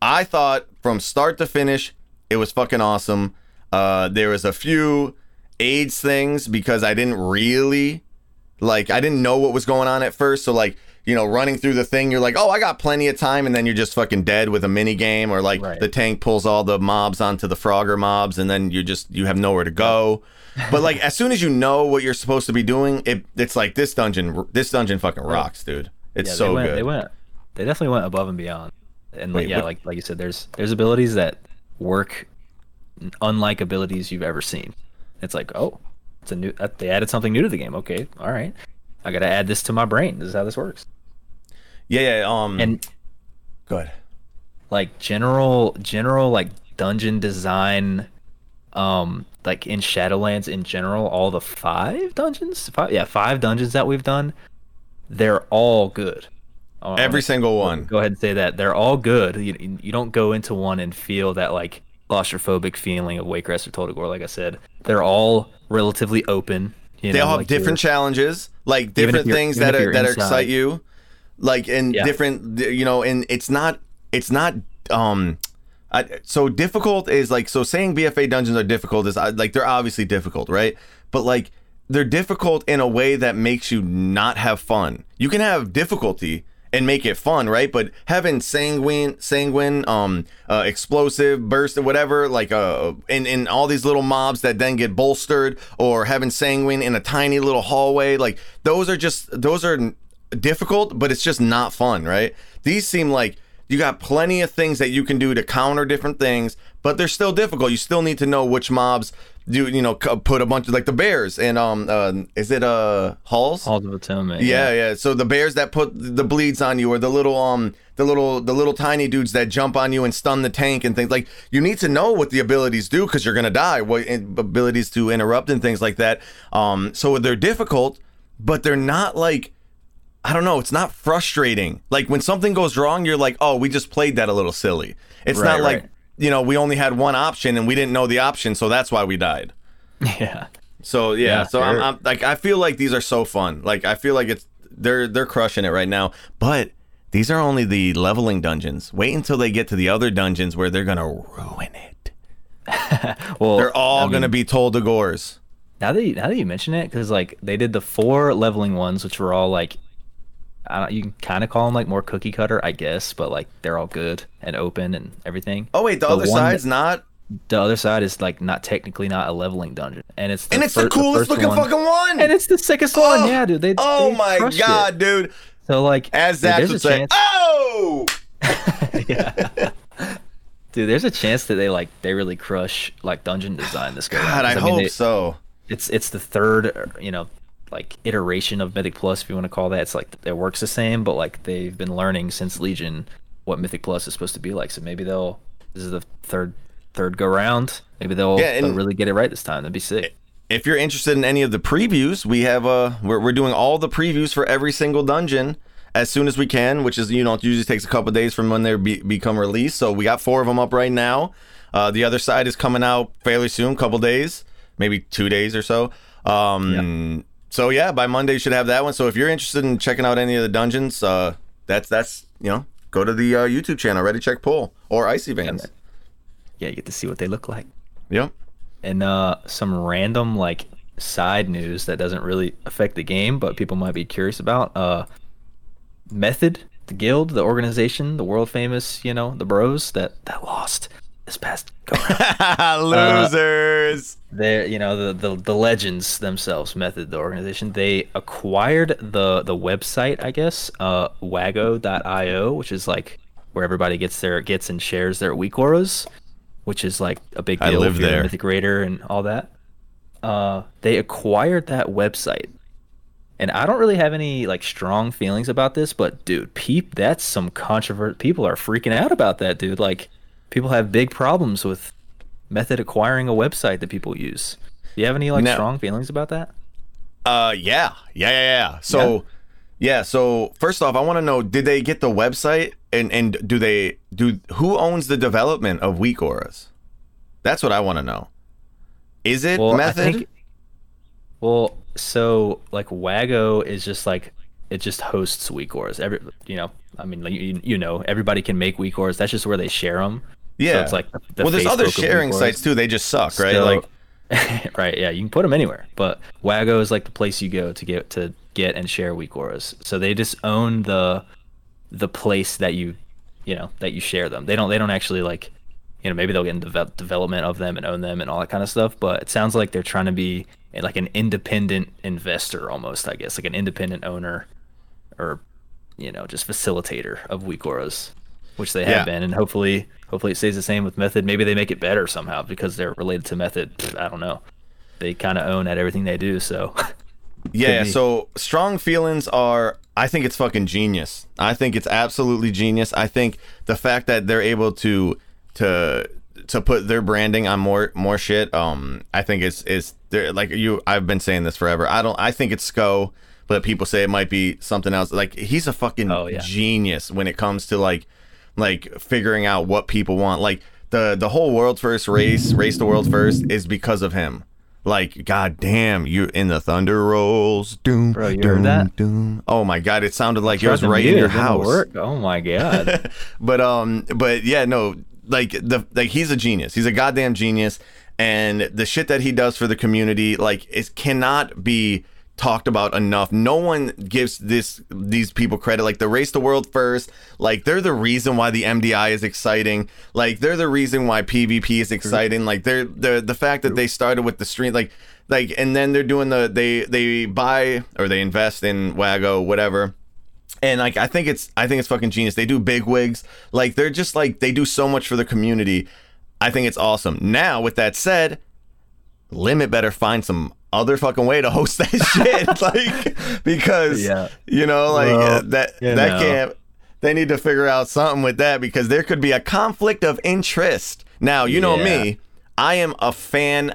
I thought from start to finish it was fucking awesome. Uh there was a few AIDS things because I didn't really like I didn't know what was going on at first. So like, you know, running through the thing, you're like, "Oh, I got plenty of time." And then you're just fucking dead with a mini game or like Right. the tank pulls all the mobs onto the Frogger mobs and then you just you have nowhere to go. But like (laughs) as soon as you know what you're supposed to be doing, it it's like this dungeon this dungeon fucking rocks, dude. It's yeah, so they went, good. They went, they definitely went above and beyond. And like, Wait, yeah, what- like like you said, there's there's abilities that work unlike abilities you've ever seen. It's like, oh, it's a new. uh, They added something new to the game. Okay, all right, I got to add this to my brain. This is how this works. Yeah, yeah. Um, And good. like general general like dungeon design um like in shadowlands in general all the five dungeons five, yeah five dungeons that we've done they're all good Oh, Every single one. go ahead and say that they're all good you, you don't go into one and feel that like claustrophobic feeling of Waycrest or Total like I said they're all relatively open you They know, all have like different challenges, like different things that are, that excite you, like and Yeah. different. You know, and it's not it's not um. I, so difficult is like so saying BFA dungeons are difficult is like they're obviously difficult, right? But like they're difficult in a way that makes you not have fun. You can have difficulty and make it fun, right? But having sanguine, sanguine, um, uh, explosive, burst, or whatever, like uh, in in all these little mobs that then get bolstered, or having sanguine in a tiny little hallway, like those are just those are difficult, but it's just not fun, right? These seem like you got plenty of things that you can do to counter different things, but they're still difficult. You still need to know which mobs do you know put a bunch of like the bears and um uh, is it uh halls Halls of Atonement yeah, yeah. So the bears that put the bleeds on you, or the little um, the little the little tiny dudes that jump on you and stun the tank and things like. You need to know what the abilities do because you're gonna die. What abilities to interrupt and things like that. Um, so they're difficult, but they're not like. I don't know. It's not frustrating. Like when something goes wrong, you're like, "Oh, we just played that a little silly." It's Right, not like right. you know we only had one option and we didn't know the option, so that's why we died. (laughs) yeah So yeah, Yeah, so I'm. I'm like I feel like these are so fun. Like I feel like it's they're they're crushing it right now. But these are only the leveling dungeons. Wait until they get to the other dungeons where they're gonna ruin it. (laughs) well They're all I mean, gonna be Tol Dagors. Now that you, now that you mention it, because like they did the four leveling ones, which were all like, I don't, you can kind of call them like more cookie cutter, I guess, but like they're all good and open and everything. Oh wait, the, The other side's that- not, The other side is like not technically not a leveling dungeon, and it's the and it's fir- the coolest first looking one- fucking one. and it's the sickest Oh, one. Yeah, dude. They oh they my crushed it. god, dude! So like, As there's would a say, chance- oh. (laughs) yeah. Dude, there's a chance that they like they really crush like dungeon design this go. God, I, mean, hope they- so. It's it's the third, you know, like iteration of Mythic Plus, if you want to call that. It's like it works the same, but like they've been learning since Legion what Mythic Plus is supposed to be like. So maybe they'll. This is the third third go round. Maybe they'll, Yeah, they'll really get it right this time. That'd be sick. If you're interested in any of the previews, we have uh we're, we're doing all the previews for every single dungeon as soon as we can, which is you know it usually takes a couple days from when they be, become released. So we got four of them up right now. Uh, the other side is coming out fairly soon, couple days, maybe two days or so. Um, so yeah, by Monday you should have that one. So if you're interested in checking out any of the dungeons, uh, that's that's you know go to the uh, YouTube channel, Ready Check Pull or Icy Veins. Yeah, you get to see what they look like. Yep. and uh some random like side news that doesn't really affect the game but people might be curious about uh method the guild the organization the world famous you know the bros that that lost this past go (laughs) (laughs) Losers. they're you know the, the the legends themselves method the organization they acquired the the website i guess uh wago.io which is like where everybody gets their gets and shares their weak auras which is like a big deal. I deal live if you're a there. mythic raider and all that uh they acquired that website and i don't really have any like strong feelings about this but dude peep that's some controvert people are freaking out about that dude like people have big problems with method acquiring a website that people use do you have any like No. strong feelings about that Uh, yeah, yeah, yeah, yeah. So, yeah. So first off, I want to know: Did they get the website, and and do they do who owns the development of Weak Auras? That's what I want to know. Is it well Method? think well so like wago is just like it just hosts weak auras every you know i mean you, you know everybody can make weak auras that's just where they share them yeah. so it's like the, the well, there's other Facebook of sharing sites too. They just suck, right? So- like, (laughs) right, yeah, you can put them anywhere, but Wago is like the place you go to get to get and share weak auras. So they just own the the place that you you know that you share them. They don't they don't actually like you know maybe they'll get in deve- development of them and own them and all that kind of stuff. But it sounds like they're trying to be eh, like an independent investor almost, I guess, like an independent owner or you know just facilitator of weak auras, which they have Yeah. been, and hopefully hopefully it stays the same with Method. Maybe they make it better somehow because they're related to Method. I don't know. They kind of own at everything they do, so (laughs) yeah. So strong feelings are. I think it's fucking genius. I think it's absolutely genius. I think the fact that they're able to to to put their branding on more more shit. Um, I think it's is they're like you. I've been saying this forever. I don't. I think it's Sco, but people say it might be something else. Like he's a fucking Oh, yeah. genius when it comes to like like figuring out what people want. Like the the whole world first race, race the world first, is because of him. Like, god damn, you in the thunder rolls, doom, Bro, you doom, that? doom. Oh my god, it sounded like it was right in your house. Work. Oh my god. (laughs) But um, but yeah, no, like the like he's a genius. He's a goddamn genius, and the shit that he does for the community, like, it cannot be talked about enough. No one gives this these people credit. Like the race the world first, like they're the reason why the MDI is exciting. Like they're the reason why PvP is exciting. Like they're the the fact that they started with the stream, like like, and then they're doing the they they buy or they invest in Wago, whatever and like I think it's I think it's fucking genius. They do BigWigs, like they're just like they do so much for the community. I think it's awesome. Now, with that said, Limit better find some other fucking way to host that (laughs) shit, (laughs) like because Yeah. you know, like Well, uh, that that know. can't. They need to figure out something with that because there could be a conflict of interest. Now, you know Yeah. me, I am a fan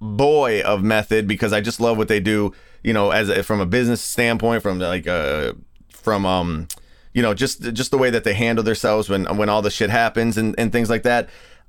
boy of Method because I just love what they do. You know, as a, from a business standpoint, from like uh, from um, you know, just just the way that they handle themselves when when all the shit happens and and things like that.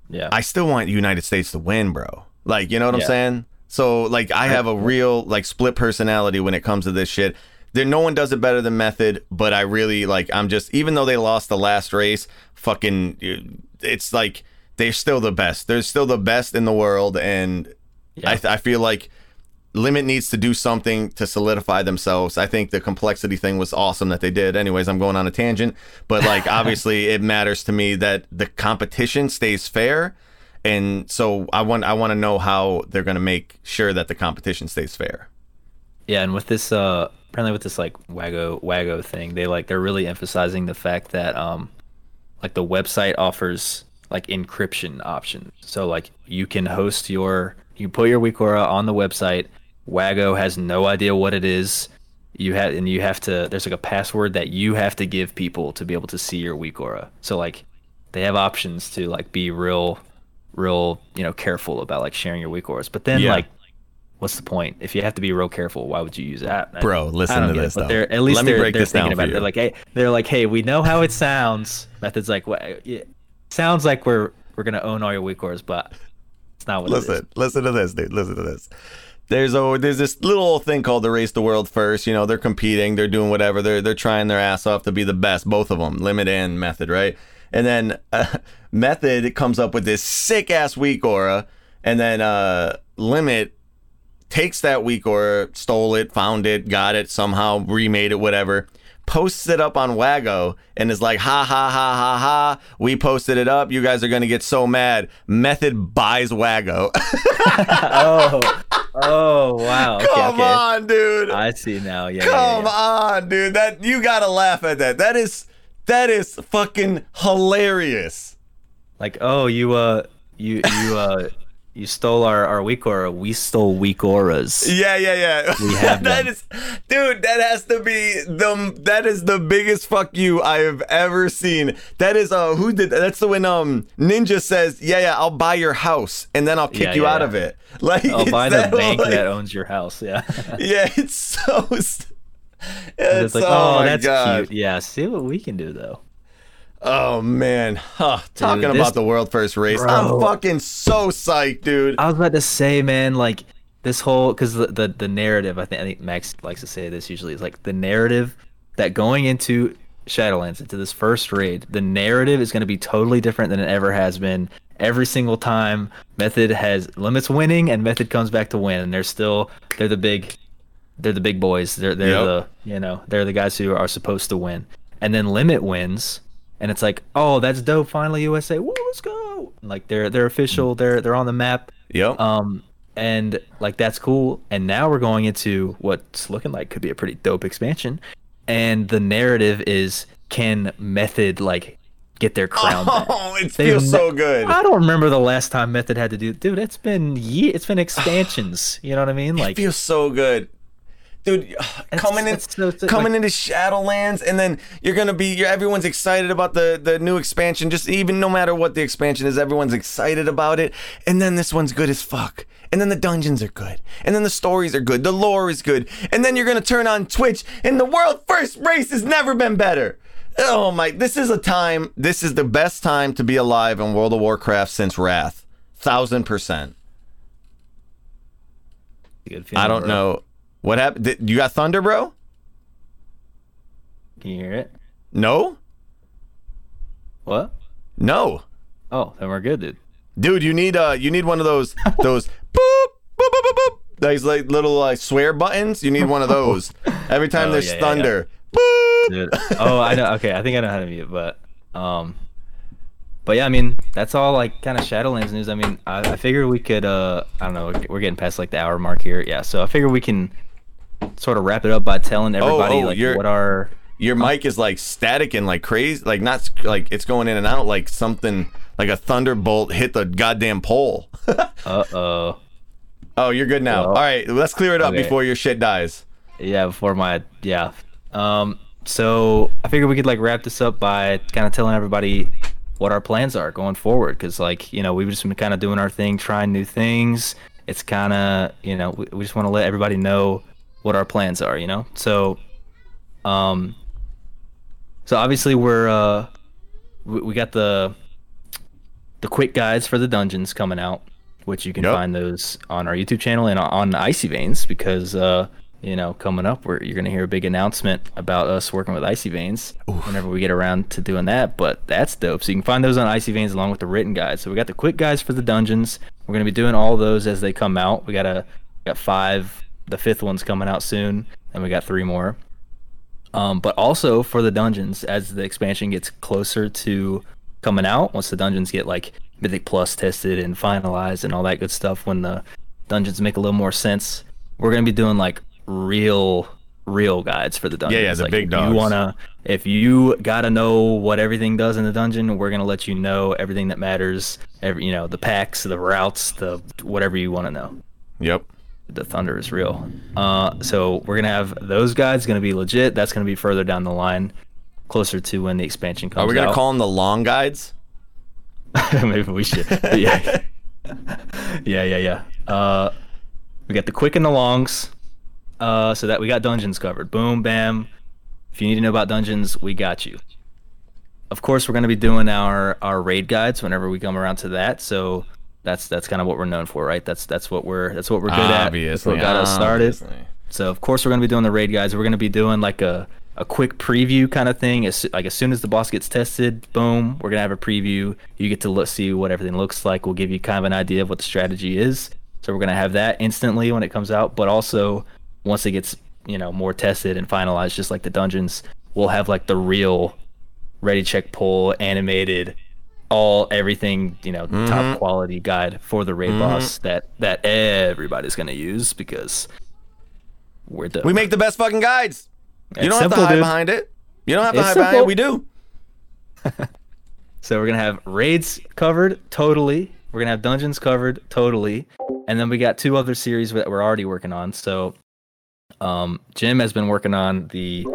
yeah. I still want United States to win, bro. Like, you know what I'm saying? So, like, I have a real like split personality when it comes to this shit. There, no one does it better than Method, but I really like. I'm just, even though they lost the last race, fucking, uh, it's like they're still the best. They're still the best in the world, and Yeah. I, I feel like Limit needs to do something to solidify themselves. I think the complexity thing was awesome that they did. Anyways, I'm going on a tangent, but like (laughs) obviously it matters to me that the competition stays fair. And so I want I want to know how they're going to make sure that the competition stays fair. Yeah, and with this uh apparently with this like Wago Wago thing, they like they're really emphasizing the fact that um like the website offers like encryption options. So like you can host your you put your WeakAura on the website. Wago has no idea what it is. You have and you have to there's like a password that you have to give people to be able to see your WeakAura. So like they have options to like be real real, you know, careful about like sharing your weak WeakAuras. But then Yeah. like what's the point? If you have to be real careful, why would you use that? Bro, listen to get it, this, But though. they're at least Let they're, break they're this thinking for about it. They're like, hey, they're like, hey, we know how it sounds. Method's like, what? Sounds like we're we're gonna own all your WeakAuras, but it's not what it is. Listen, listen to this, dude. Listen to this. There's a there's this little thing called the race the world first. You know, they're competing, they're doing whatever, they're they're trying their ass off to be the best, both of them, limit and method, right? And then uh, method comes up with this sick ass weak aura, and then uh, limit takes that weak aura, stole it, found it, got it somehow, remade it, whatever. Posts it up on Wago and is like, ha ha ha ha ha. We posted it up. You guys are gonna get so mad. Method buys Wago. (laughs) oh, oh, wow. Okay, Come okay. on, dude. I see now. Yeah. yeah, Come yeah. on, dude. That you gotta laugh at that. That is that is fucking hilarious. Like, oh, you uh, you you uh, (laughs) you stole our our weak aura. We stole weak auras. Yeah, yeah, yeah. We have (laughs) that is, dude. That has to be the that is the biggest fuck you I have ever seen. That is uh who did that's the when um Ninja says yeah yeah I'll buy your house and then I'll kick Yeah, you yeah, out of it. (laughs) Like I'll buy the that, bank like- that owns your house. Yeah. Yeah, it's so. St- it's like, oh, oh, that's God. cute. Yeah. See what we can do though. Oh man, huh, talking this- about the world first race. I'm fucking so psyched, dude. I was about to say, man, like this whole because the, the the narrative. I think I think Max likes to say this usually is like the narrative that going into Shadowlands into this first raid, the narrative is going to be totally different than it ever has been. Every single time, Method has limits winning, and Method comes back to win, and they're still they're the big they're the big boys. They're they're Yep. the you know they're the guys who are supposed to win, and then Limit wins, and it's like oh that's dope. Finally USA, woo, let's go! Like they're they're official. They're they're on the map. Yep. Um, and like that's cool. And now we're going into what's looking like could be a pretty dope expansion. And the narrative is can Method like get their crown back? (laughs) oh, it They've feels so good. I don't remember the last time Method had to do. Dude, it's been ye- It's been expansions. you know what I mean? it Like feels so good. Dude, (sighs) coming in, it's so- coming like- into Shadowlands, and then you're gonna be, you're, everyone's excited about the the new expansion. Just even no matter what the expansion is, everyone's excited about it. And then this one's good as fuck. And then the dungeons are good. And then the stories are good. The lore is good. And then you're gonna turn on Twitch, and the world first race has never been better. Oh my! This is a time. This is the best time to be alive in World of Warcraft since Wrath. Thousand percent. good feeling, I don't bro. know what happened. Did, you got thunder, bro? Can you hear it? No, What? no, Oh, then we're good, dude. dude. You need uh, you need one of those (laughs) those boop boop boop boop boop. Those like little like swear buttons. You need one of those every time (laughs) Oh, there's yeah, yeah, thunder. Boop. Oh, I know. Okay, I think I know how to mute, but um, but yeah, I mean that's all like kind of Shadowlands news. I mean, I, I figured we could. Uh, I don't know. we're- We're getting past like the hour mark here. Yeah, so I figure we can sort of wrap it up by telling everybody oh, like you're- what our Your mic is like static and like crazy, like not like it's going in and out like something like a thunderbolt hit the goddamn pole. (laughs) uh oh oh, you're good now. Well, All right, let's clear it up okay. before your shit dies. yeah before my yeah um so I figured we could like wrap this up by kind of telling everybody what our plans are going forward because like you know we've just been kind of doing our thing trying new things it's kind of you know we, we just want to let everybody know what our plans are you know? So um so obviously we're uh we, we got the the quick guides for the dungeons coming out which you can Yep. find those on our youtube channel and on icy veins because uh you know coming up where you're gonna hear a big announcement about us working with icy veins whenever we get around to doing that but that's dope. So you can find those on icy veins along with the written guides. So we got the quick guides for the dungeons. We're gonna be doing all those as they come out. We got a got five the fifth one's coming out soon and we got three more um, but also for the dungeons as the expansion gets closer to coming out once the dungeons get like mythic plus tested and finalized and all that good stuff when the dungeons make a little more sense we're going to be doing like real real guides for the dungeons. yeah, yeah, the big if dogs. You wanna, if you gotta know what everything does in the dungeon, we're gonna let you know everything that matters. Every, you know, the packs, the routes, the whatever you want to know. Yep. The thunder is real. Uh, so we're gonna have those guides gonna be legit. That's gonna be further down the line, closer to when the expansion comes. Out. Are we gonna out. call them the long guides? (laughs) Maybe we should. (laughs) Yeah. yeah, yeah, yeah. Uh, we got the quick and the longs. Uh, so that we got dungeons covered. Boom, bam. If you need to know about dungeons, we got you. Of course, we're going to be doing our our raid guides whenever we come around to that. So that's that's kind of what we're known for, right? That's that's what we're that's what we're good at. That's what got us started. obviously. So of course we're going to be doing the raid guys. We're going to be doing like a, a quick preview kind of thing. As like as soon as the boss gets tested, boom, we're gonna have a preview. You get to look, see what everything looks like. We'll give you kind of an idea of what the strategy is. So we're gonna have that instantly when it comes out. But also once it gets you know more tested and finalized, just like the dungeons, we'll have like the real ready check pull animated all everything you know Mm-hmm. top quality guide for the raid boss that that everybody's gonna use because we're the We make the best fucking guides. you don't have to hide dude. behind it. You don't have to It's hide behind it. We do. (laughs) So we're gonna have raids covered totally. We're gonna have dungeons covered totally, and then we got two other series that we're already working on. So, um, Jim has been working on the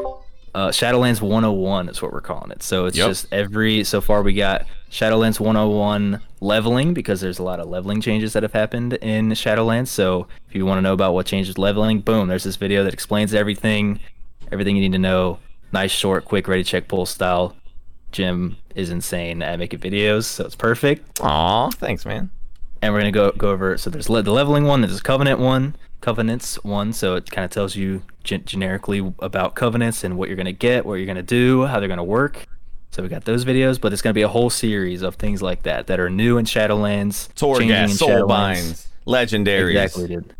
uh, Shadowlands 101 is what we're calling it. So it's Yep. just every so far we got Shadowlands 101 leveling because there's a lot of leveling changes that have happened in Shadowlands. So if you want to know about what changes leveling, boom, there's this video that explains everything, everything you need to know. Nice, short, quick, ready, check, pull style. Jim is insane at making videos, so it's perfect. Aw, thanks, man. And we're gonna go go over. So there's le- the leveling one, there's Covenant one, Covenants one. So it kind of tells you gen- generically about covenants and what you're gonna get, what you're gonna do, how they're gonna work. So we got those videos, but it's gonna be a whole series of things like that that are new in Shadowlands, Torghast, Soulbinds, Legendaries. Exactly, dude.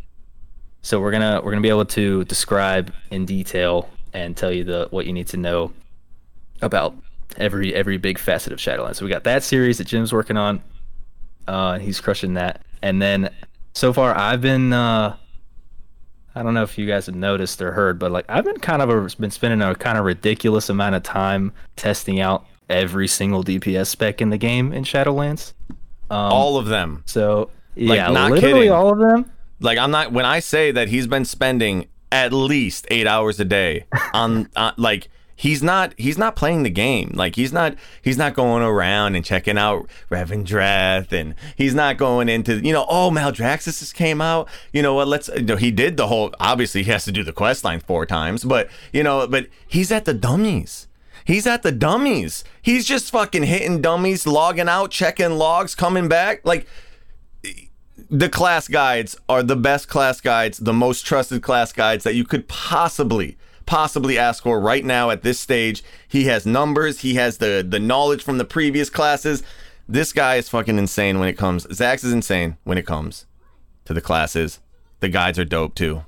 So we're gonna we're gonna be able to describe in detail and tell you the what you need to know about every every big facet of Shadowlands. So we got that series that Jim's working on. Uh, he's crushing that. And then so far I've been uh, I don't know if you guys have noticed or heard, but like I've been kind of a, been spending a kind of ridiculous amount of time testing out every single DPS spec in the game in Shadowlands. Um, All of them. so Like, yeah, not literally kidding. all of them. Like I'm not when I say that he's been spending at least eight hours a day on, (laughs) on like he's not he's not playing the game. Like he's not he's not going around and checking out Revendreth and he's not going into you know oh Maldraxxus just came out. You know what? Let's you know he did the whole. Obviously he has to do the quest line four times, but you know but he's at the dummies. He's at the dummies. He's just fucking hitting dummies, logging out, checking logs, coming back. Like the class guides are the best class guides, the most trusted class guides that you could possibly possibly ask for right now at this stage. He has numbers, he has the the knowledge from the previous classes. This guy is fucking insane when it comes. Zax is insane when it comes to the classes. The guides are dope too.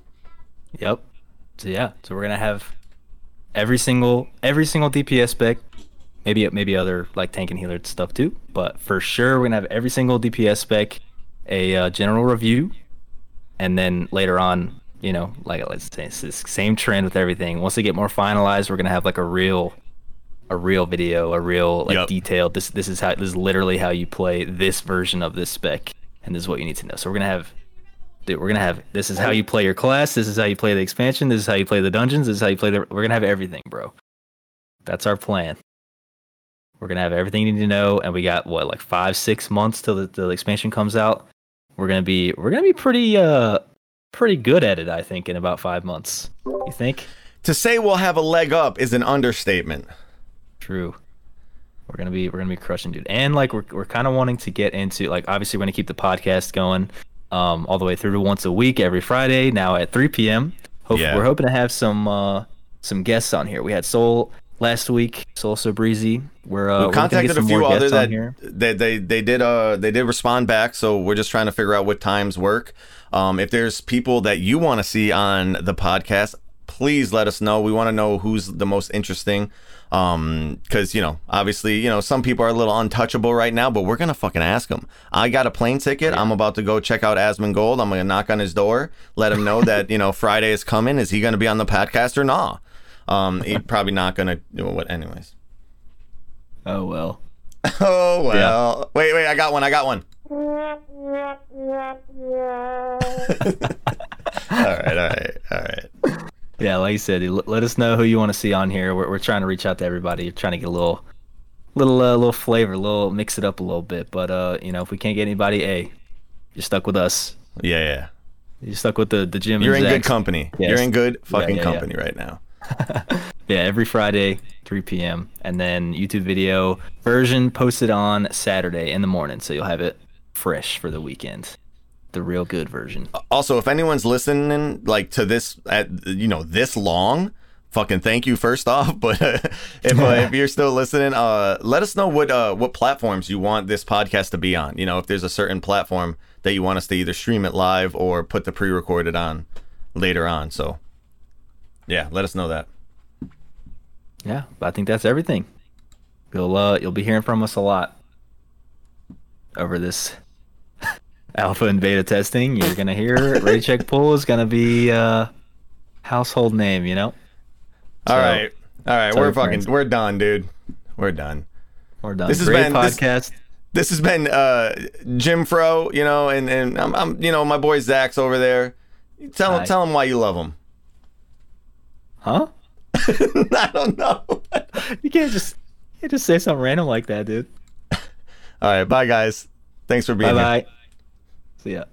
Yep. So yeah, so we're gonna have every single every single DPS spec, maybe maybe other like tank and healer stuff too, but for sure we're gonna have every single DPS spec, a uh, general review, and then later on, you know, like let's say it's the same trend with everything. Once they get more finalized, we're gonna have like a real a real video, a real like Yep. detailed. This this is how this is literally how you play this version of this spec, and this is what you need to know. So we're gonna have dude, we're gonna have this is how you play your class, this is how you play the expansion, this is how you play the dungeons, this is how you play the we're gonna have everything, bro. That's our plan. We're gonna have everything you need to know, and we got what, like five, six months till the, till the expansion comes out. We're gonna be we're gonna be pretty uh pretty good at it, I think, in about five months. You think? To say we'll have a leg up is an understatement. True. We're gonna be we're gonna be crushing, dude. And like we're we're kind of wanting to get into like obviously we're gonna keep the podcast going, um, all the way through to once a week every Friday now at 3 p.m. Hope, Yeah. We're hoping to have some uh some guests on here. We had Soul last week, Soul So Breezy. We're uh, we we're gonna get a few other that here. they, they they did uh they did respond back so we're just trying to figure out what times work um if there's people that you want to see on the podcast please let us know. We want to know who's the most interesting. Um, because you know, obviously, you know, some people are a little untouchable right now, but we're gonna fucking ask them. I got a plane ticket. I'm about to go check out Asmongold. I'm gonna knock on his door, let him know that you know (laughs) Friday is coming. Is he gonna be on the podcast or not? Um, he's probably not gonna. What, anyways. Oh well. (laughs) Oh well. Wait, wait. I got one. I got one. All right, all right, all right. Yeah, like you said, let us know who you want to see on here. We're, we're trying to reach out to everybody, We're trying to get a little, little, uh, little flavor, a little mix it up a little bit. But uh, you know, if we can't get anybody, hey, you're stuck with us. Yeah, yeah. You're stuck with the the gym. You're in good company. Yes. You're in good fucking yeah, yeah. company right now. (laughs) Yeah, every Friday, 3 p.m. And then YouTube video version posted on Saturday in the morning, so you'll have it fresh for the weekend. The real good version. Also, if anyone's listening like to this at you know this long, fucking thank you first (laughs) off. But uh, if uh, if (laughs) you're still listening, uh, let us know what uh what platforms you want this podcast to be on. You know, if there's a certain platform that you want us to either stream it live or put the pre-recorded on later on. So, yeah, let us know that. Yeah, but I think that's everything. You'll uh, you'll be hearing from us a lot over this (laughs) alpha and beta testing. You're gonna hear Ready Check Pull is gonna be uh household name. You know. All So, right, all right, we're fucking we're done, dude. We're done. We're done. This has Great been- this- podcast. this has been uh Jim Fro, you know, and and I'm, I'm you know my boy Zach's over there. Tell him tell him why you love him. Huh? (laughs) I don't know. (laughs) You can't just you can't just say something random like that, dude. All right, bye guys. Thanks for being Bye here. bye. See ya.